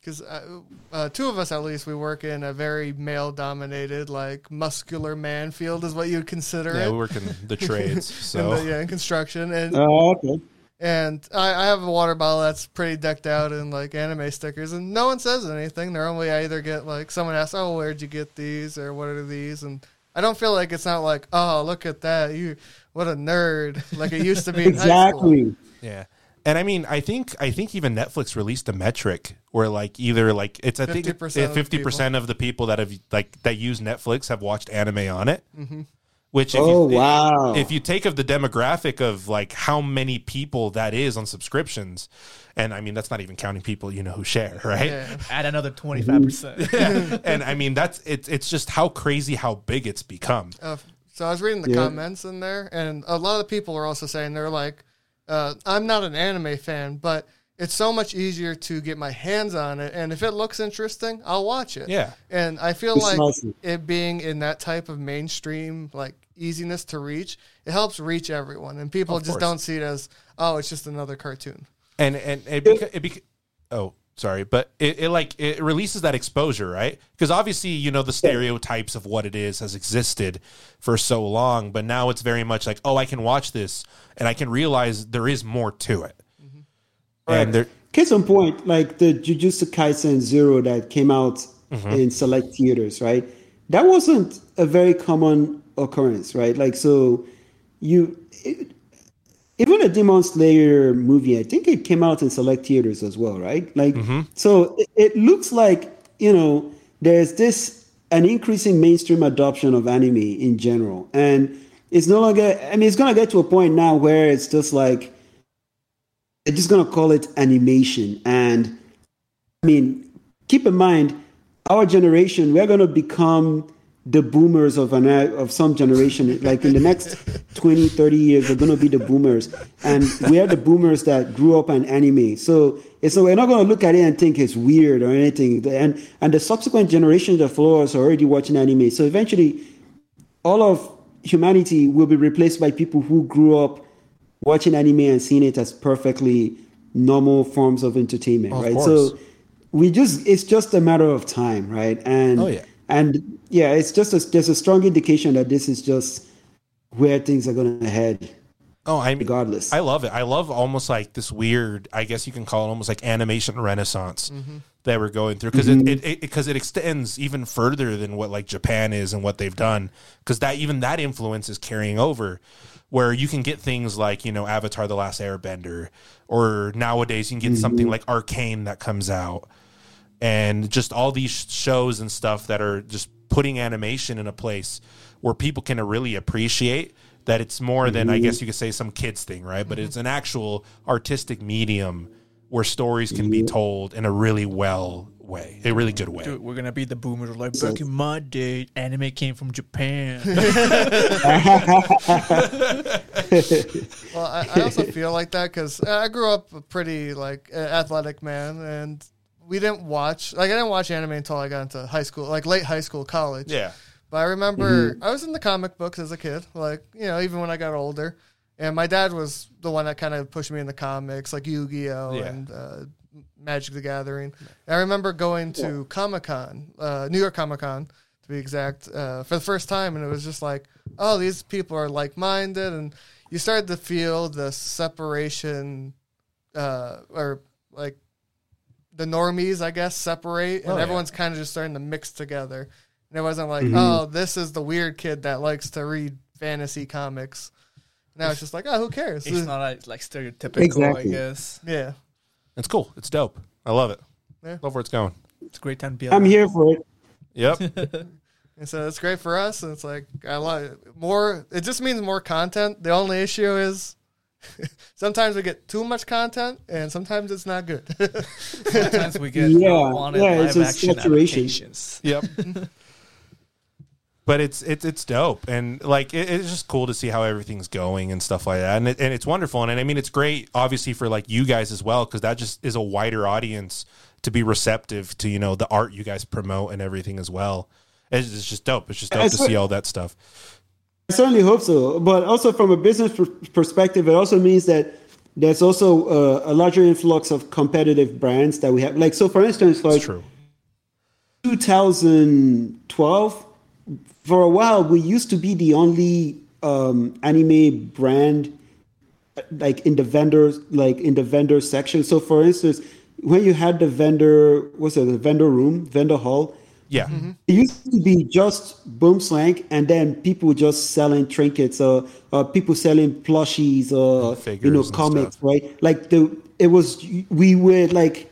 because uh, uh, two of us at least we work in a very male dominated like muscular man field is what you'd consider Yeah, it we work in the trades, *laughs* in so the, yeah in construction and Oh, okay. And I, I have a water bottle that's pretty decked out in like anime stickers and no one says anything normally i either get like someone asks oh where'd you get these or what are these and i don't feel like it's not like oh look at that you what a nerd like it used to be in high. Exactly. yeah. And I mean, I think I think even Netflix released a metric where like either like it's I think 50% of the fifty percent of the people that have like that use Netflix have watched anime on it. Mm-hmm. Which if Oh you, wow. if you take of the demographic of like how many people that is on subscriptions, and I mean that's not even counting people you know who share, *laughs* right? yeah Add another 25%. *laughs* and I mean that's it's it's just how crazy how big it's become. Uh, so I was reading the Yeah. comments in there, and a lot of people are also saying they're like, uh, "I'm not an anime fan, but it's so much easier to get my hands on it, and if it looks interesting, I'll watch it." Yeah. and I feel like Precisely. it being in that type of mainstream like easiness to reach, it helps reach everyone, and people Of just course. don't see it as oh, it's just another cartoon. and and it, beca- it beca- oh sorry but it, it like it releases that exposure right because obviously you know the stereotypes of what it is has existed for so long but now it's very much like oh i can watch this and i can realize there is more to it and there Case in point, like the Jujutsu Kaisen Zero that came out Mm-hmm. in select theaters, right? That wasn't a very common occurrence, right? Like, so you, it, even a Demon Slayer movie, I think it came out in select theaters as well, right? Like, Mm-hmm. so it, it looks like, you know, there's this, an increasing mainstream adoption of anime in general. And it's no longer, I mean, it's going to get to a point now where it's just like, they're just gonna call it animation. And I mean, keep in mind, our generation, we're gonna become the boomers of an of some generation. Like in the next *laughs* 20, 30 years, we're gonna be the boomers. And we are the boomers that grew up on anime. So it's we're not gonna look at it and think it's weird or anything. And and the subsequent generations that follow us are already watching anime. So eventually all of humanity will be replaced by people who grew up watching anime and seeing it as perfectly normal forms of entertainment, Of right? course. So we just it's just a matter of time, right? And Oh, yeah. and yeah, it's just a, there's a strong indication that this is just where things are going to head, oh i mean regardless. I love it. I love almost like this weird, I guess you can call it almost like animation renaissance mm-hmm. that we're going through because mm-hmm. it it because it, extends even further than what like Japan is and what they've done because that even that influence is carrying over where you can get things like you know Avatar: The Last Airbender or nowadays you can get something mm-hmm. like Arcane that comes out. And just all these shows and stuff that are just putting animation in a place where people can really appreciate that it's more than I mm-hmm. guess you could say some kids thing, right? But it's mm-hmm. an actual artistic medium where stories can be told in a really well way, a really good way. Dude, we're gonna be the boomers. Like back in my day, anime came from Japan. *laughs* *laughs* Well, I, I also feel like that because I grew up a pretty like athletic man, and we didn't watch like I didn't watch anime until I got into high school, like late high school, college. Yeah. But I remember I was in the comic books as a kid, like you know, even when I got older. And my dad was the one that kind of pushed me in the comics, like Yu Gi Oh Yeah. and uh, Magic the Gathering. I remember going to Comic Con, uh, New York Comic Con to be exact, uh, for the first time, and it was just like, oh, these people are like minded, and you started to feel the separation, uh, or like the normies, I guess, separate, and Oh, yeah. everyone's kind of just starting to mix together. And it wasn't like, oh, this is the weird kid that likes to read fantasy comics. Now it's just like, oh, who cares? it's not like, like stereotypical, Exactly. I guess. yeah. It's cool. It's dope. I love it. Yeah. Love where it's going. It's a great time to be. I'm here for it. Yep. *laughs* And so it's great for us. And it's like, I like more, it just means more content. The only issue is *laughs* sometimes we get too much content and sometimes it's not good. *laughs* Sometimes we get Yeah, unwanted yeah, it's live a action saturation. adaptations. Yep. But it's it's it's dope, and like it, it's just cool to see how everything's going and stuff like that, and it, and it's wonderful, and, I mean it's great, obviously for like you guys as well, because that just is a wider audience to be receptive to you know the art you guys promote and everything as well. It's, it's just dope. It's just dope It's to see all that stuff. I certainly hope so. But also from a business per- perspective, it also means that there's also uh, a larger influx of competitive brands that we have. Like so, for instance, like true. 2012, for a while, we used to be the only um, anime brand like in the vendors like in the vendor section. So for instance, when you had the vendor what's it, the vendor room, vendor hall, Yeah. it used to be just Boomslank and then people just selling trinkets or, or people selling plushies or Figures you know comics, stuff. right? Like the it was we were like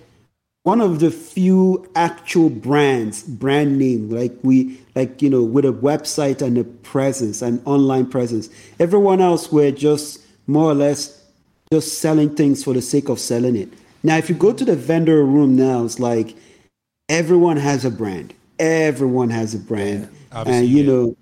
one of the few actual brands, brand name, like we like you know with a website and a presence, an online presence. Everyone else were just more or less just selling things for the sake of selling it. Now, if you go to the vendor room now, it's like everyone has a brand. Everyone has a brand, obviously, and you yeah. know,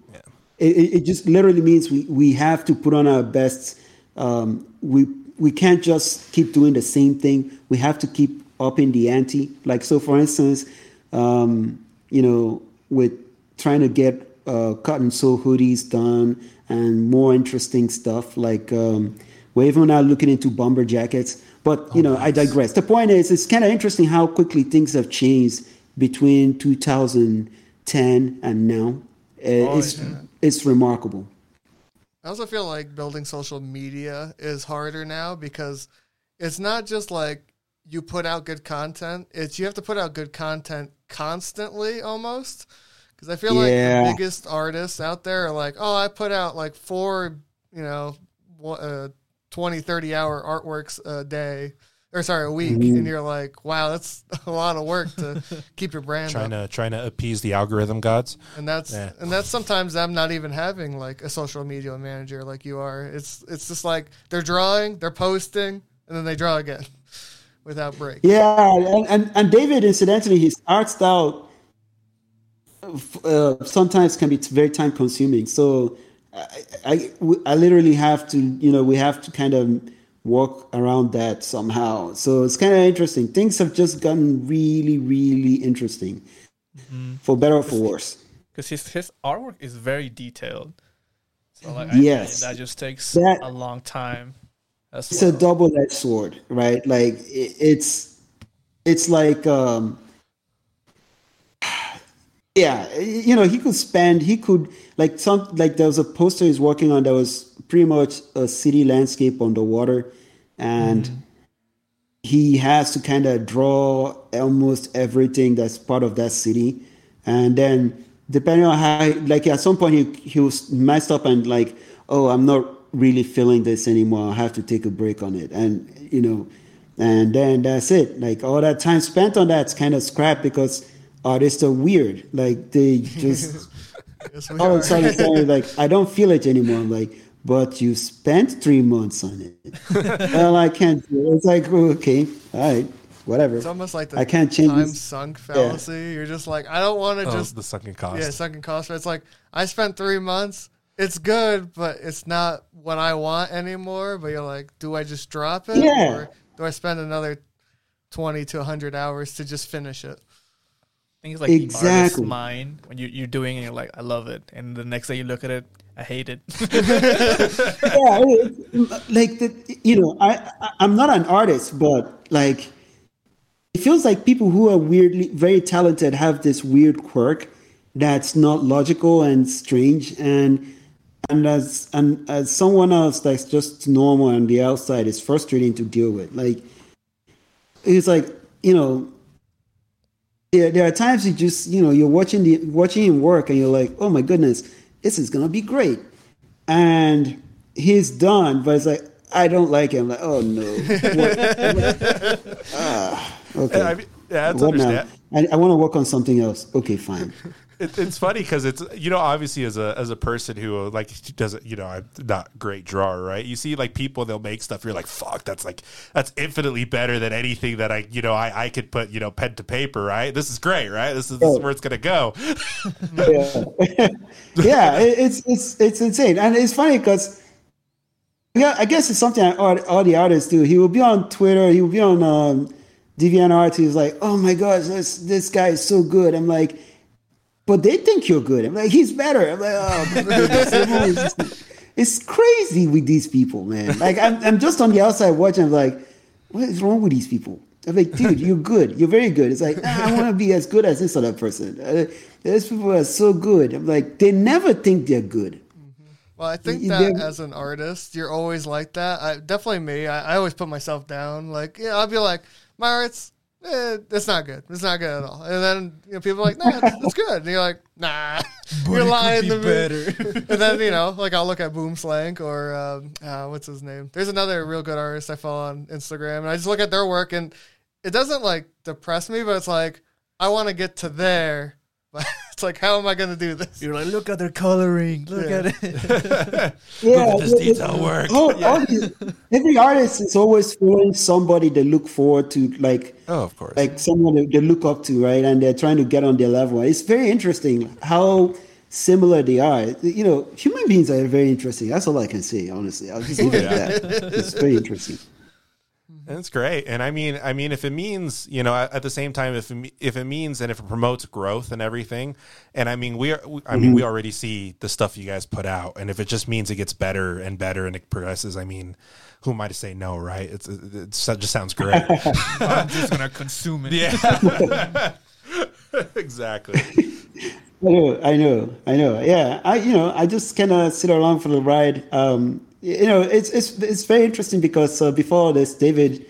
it, it it just literally means we, we have to put on our best. Um, we we can't just keep doing the same thing. We have to keep upping the ante. Like so, for instance, um, you know, with trying to get uh, cotton sew hoodies done and more interesting stuff. Like um, we're even now looking into bomber jackets. But you know, I digress. The point is, it's kind of interesting how quickly things have changed between 2010 and now. Uh, it's it's remarkable. I also feel like building social media is harder now because it's not just like you put out good content. It's you have to put out good content constantly almost. Because I feel like Yeah. the biggest artists out there are like, oh, I put out like four, you know, one- uh, 20, 30 hour artworks a day. Or sorry, a week. Mm-hmm. And you're like, wow, that's *laughs* a lot of work to keep your brand Trying up. to trying to appease the algorithm gods. And that's Yeah. and that's sometimes them not even having like a social media manager like you are. It's it's just like they're drawing, they're posting, and then they draw again *laughs* without break. Yeah, and, and, and David, incidentally, his art style uh, sometimes can be very time consuming. So I, I, I literally have to, you know, we have to kind of work around that somehow. So it's kind of interesting. Things have just gotten really, really interesting, for better or for worse. because his his artwork is very detailed. So like, Yes. I, that just takes That- a long time. It's a double-edged sword right like it, it's it's like um yeah you know he could spend he could like some like there was a poster he's working on that was pretty much a city landscape underwater and mm-hmm. he has to kind of draw almost everything that's part of that city and then depending on how like at some point he, he was messed up and like oh i'm not really feeling this anymore i have to take a break on it and you know and then that's it. Like all that time spent on that's kind of scrap because artists are weird like they just *laughs* Yes, we all of a sudden *laughs* saying like I don't feel it anymore. I'm like, but you spent three months on it. *laughs* well, I can't. do it. It's like okay, all right, whatever. It's almost like the I can't change time this. sunk fallacy. You're just like, I don't want to Oh, just the sunken cost. yeah, sunken cost. It's like I spent three months. It's good, but it's not what I want anymore. But you're like, do I just drop it, Yeah. or do I spend another twenty to hundred hours to just finish it? Think it's like the Exactly. mind when you, you're doing it, you're like, I love it, and the next day you look at it, I hate it. *laughs* yeah, it- like the, you know, I, I I'm not an artist, but like it feels like people who are weirdly very talented have this weird quirk that's not logical and strange and and as and as someone else that's just normal on the outside is frustrating to deal with like it's like you know there, there are times you just you know you're watching the watching him work and you're like oh my goodness this is gonna be great. And he's done but it's like i don't like him. Like oh no. *laughs* Ah, okay. I mean, yeah, that's understand. I, I want to work on something else. Okay, fine. *laughs* It, it's funny because it's you know obviously as a as a person who like doesn't you know I'm not a great drawer right? You see like people they'll make stuff you're like fuck that's like that's infinitely better than anything that I you know I, I could put you know pen to paper right? This is great right? This is, this is where it's gonna go. Yeah, *laughs* yeah it, it's it's it's insane, and it's funny because yeah, I guess it's something all, all the artists do. He will be on Twitter, he will be on um, DeviantArt. is like, "Oh my gosh, this this guy is so good." I'm like, but they think you're good. I'm like, he's better. I'm like, oh, my goodness. Everyone is just- it's crazy with these people, man. Like, I'm, I'm just on the outside watching. I'm like, what is wrong with these people? I'm like, dude, you're good. You're very good. It's like, "Ah, I want to be as good as this other person. Uh, those people are so good. I'm like, they never think they're good. Well, I think that as an artist, you're always like that. I, definitely me. I, I always put myself down. Like, yeah, I'll be like, my art's, eh, it's not good. It's not good at all. And then you know, people are like, nah, it's, it's good. And you're like, nah, *laughs* you're lying to me. *laughs* and then you know, like I'll look at Boomslank or um, uh, what's his name. There's another real good artist I follow on Instagram, and I just look at their work, and it doesn't like depress me, but it's like I want to get to there. But *laughs* it's like, how am I going to do this? You're like, look at their coloring. Look Yeah. at it. *laughs* Yeah, at this it- it- detail work. all- all these- every artist is always following somebody they look forward to, like Oh, of course. like someone they look up to, right? And they're trying to get on their level. It's very interesting how similar they are. You know, human beings are very interesting. That's all I can say, honestly. I'll just leave it at that. It's very interesting. That's great, and I mean, I mean, if it means, you know, at, the same time, if it, if it means and if it promotes growth and everything, and I mean, we are, we- I mean, we already see the stuff you guys put out, and if it just means it gets better and better and it progresses, I mean, who am I to say no, right? It's, it, it just sounds great. *laughs* I'm *laughs* just gonna consume it. yeah, *laughs* exactly. I know, I know, I know. Yeah, I you know, I just kind of sit along for the ride. Um, you know, it's it's it's very interesting because uh, before this, David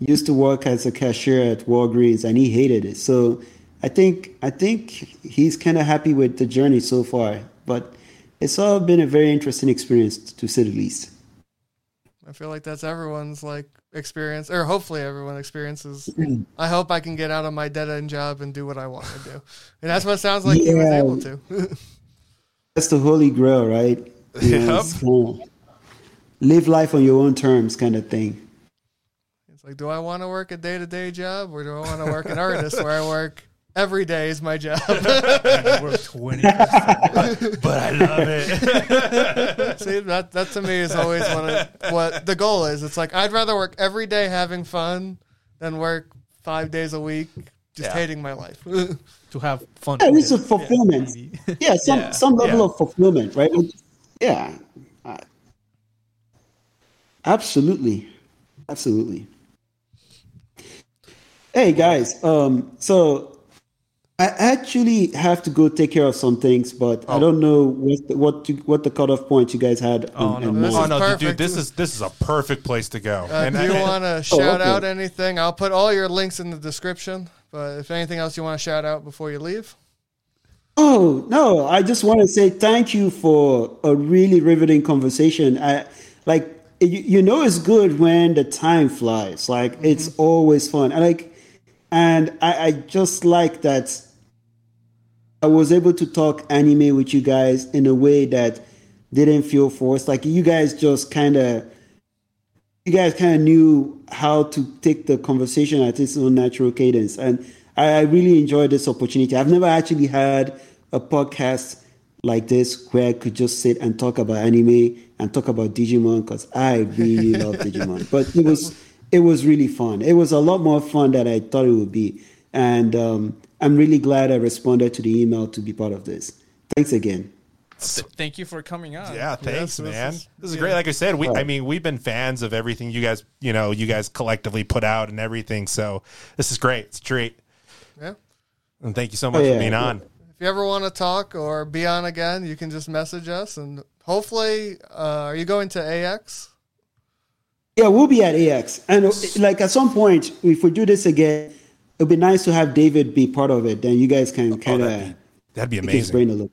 used to work as a cashier at Walgreens, and he hated it. So I think I think he's kind of happy with the journey so far. But it's all been a very interesting experience, to say the least. I feel like that's everyone's like experience, or hopefully everyone experiences. Mm. I hope I can get out of my dead end job and do what I want to do, and that's what it sounds like he was able to. *laughs* That's the holy grail, right? You know, Yep. Live life on your own terms, kind of thing. it's like, do I want to work a day to day job, or do I want to work an artist where I work every day is my job? *laughs* We're 20. But I love it. *laughs* See, that that to me is always one of what the goal is. It's like I'd rather work every day having fun than work five days a week just Yeah. hating my life. *laughs* to have fun. Yeah, with it's a fulfillment. maybe. Yeah, some Yeah, some level yeah. of fulfillment, right? Yeah, absolutely, absolutely. Hey guys, um, so I actually have to go take care of some things, but I don't know what the, what you, what the cutoff point you guys had. Oh, in- no, in this mind. oh no, dude, this is this is a perfect place to go. Uh, and if you want to *laughs* shout okay. out anything, I'll put all your links in the description. But if anything else you want to shout out before you leave, Oh no! I just want to say thank you for a really riveting conversation. I like you, you know it's good when the time flies. Like mm-hmm. it's always fun. I like, and I, I just like that. I was able to talk anime with you guys in a way that didn't feel forced. Like you guys just kind of, you guys kind of knew how to take the conversation at its own natural cadence, and I, I really enjoyed this opportunity. I've never actually had a podcast like this where I could just sit and talk about anime and talk about Digimon because I really love *laughs* Digimon. But it was it was really fun. It was a lot more fun than I thought it would be, and um, I'm really glad I responded to the email to be part of this. Thanks again. Th- thank you for coming on. Yeah, thanks, this man. is- this is yeah. great. Like I said, we I mean, we've been fans of everything you guys, you know, you guys collectively put out and everything. So this is great. It's a treat. yeah. And thank you so much yeah, for being yeah. on. If you ever want to talk or be on again, you can just message us, and hopefully, uh, are you going to AX? Yeah, we'll be at AX, and uh, like at some point, if we do this again, it'd be nice to have David be part of it. Then you guys can kind Oh, that'd, be, of that'd be pick his amazing. brain a little.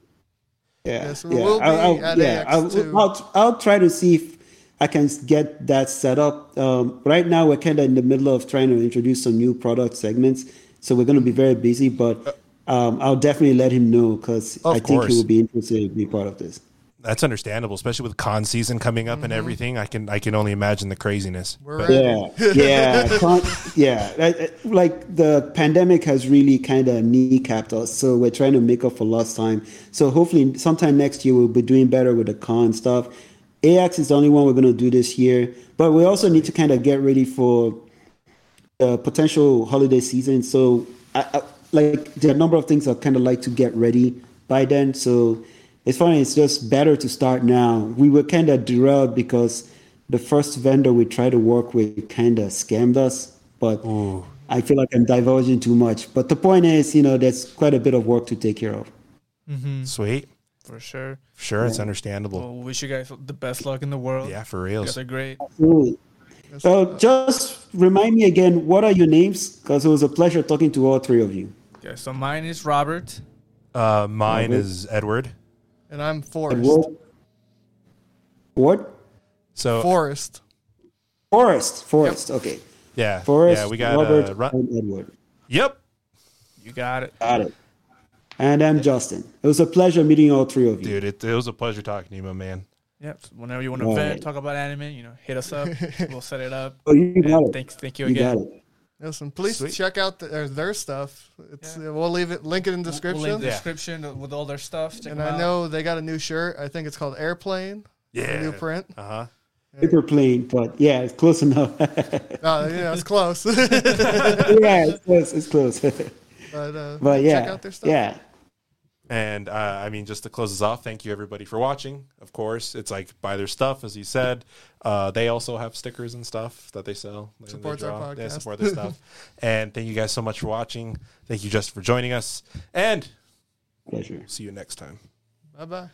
Yeah, Yes, we yeah. will be I'll, I'll- at yeah, AX I'll. I'll, I'll try to see if I can get that set up. Um, right now, we're kind of in the middle of trying to introduce some new product segments, so we're going to be very busy. But um, I'll definitely let him know because Of I think course. he will be interested to be part of this. That's understandable, especially with con season coming up and everything. I can I can only imagine the craziness. We're But- ready. Yeah, yeah, *laughs* can't- yeah. I- I- Like the pandemic has really kind of kneecapped us, so we're trying to make up for lost time. So hopefully, sometime next year we'll be doing better with the con stuff. AX is the only one we're going to do this year, but we also need to kind of get ready for the potential holiday season. So I, I, like there are a number of things I kind of like to get ready by then. So it's funny. It's just better to start now. We were kind of derailed because the first vendor we tried to work with kind of scammed us. But oh. I feel like I'm divulging too much. But the point is, you know, there's quite a bit of work to take care of. Mm-hmm. Sweet. For sure. Sure, it's understandable. Well, wish you guys the best luck in the world. Yeah, for You reals. guys are great. Absolutely. So just remind me again, what are your names? Because it was a pleasure talking to all three of you. Okay, so mine is Robert. Uh, mine Mhm. is Edward. And I'm Forrest. What? What? So Forrest. Forrest. Forrest. Okay. yeah, Forrest. yeah, we got Robert uh, Ru- and Edward. Yep. You got it. Got it. And I'm Justin. It was a pleasure meeting all three of you. Dude, it, it was a pleasure talking to you, my man. Yep. So whenever you want to vent, talk about anime, you know, hit us up. *laughs* we'll set it up. Oh, you got it. thank, thank you You got again. it. Listen, please Sweet. check out the, uh, their stuff. It's we'll leave it link it in We'll description. link the Yeah. description with all their stuff. Check and I out. know they got a new shirt. I think it's called Airplane. Yeah. New print. Uh huh. Paper plane, but yeah, it's close enough. yeah, *laughs* Oh, yeah, it's close. *laughs* but it's close. It's close. uh, but yeah, check out their stuff. yeah. And uh, I mean, just to close us off, thank you everybody for watching. Of course, it's like buy their stuff, as you said. Uh, they also have stickers and stuff that they sell. They- they Supports our. Yeah, podcast. support their stuff. *laughs* And thank you guys so much for watching. Thank you, Justin, for joining us. And Pleasure. see you next time. Bye bye.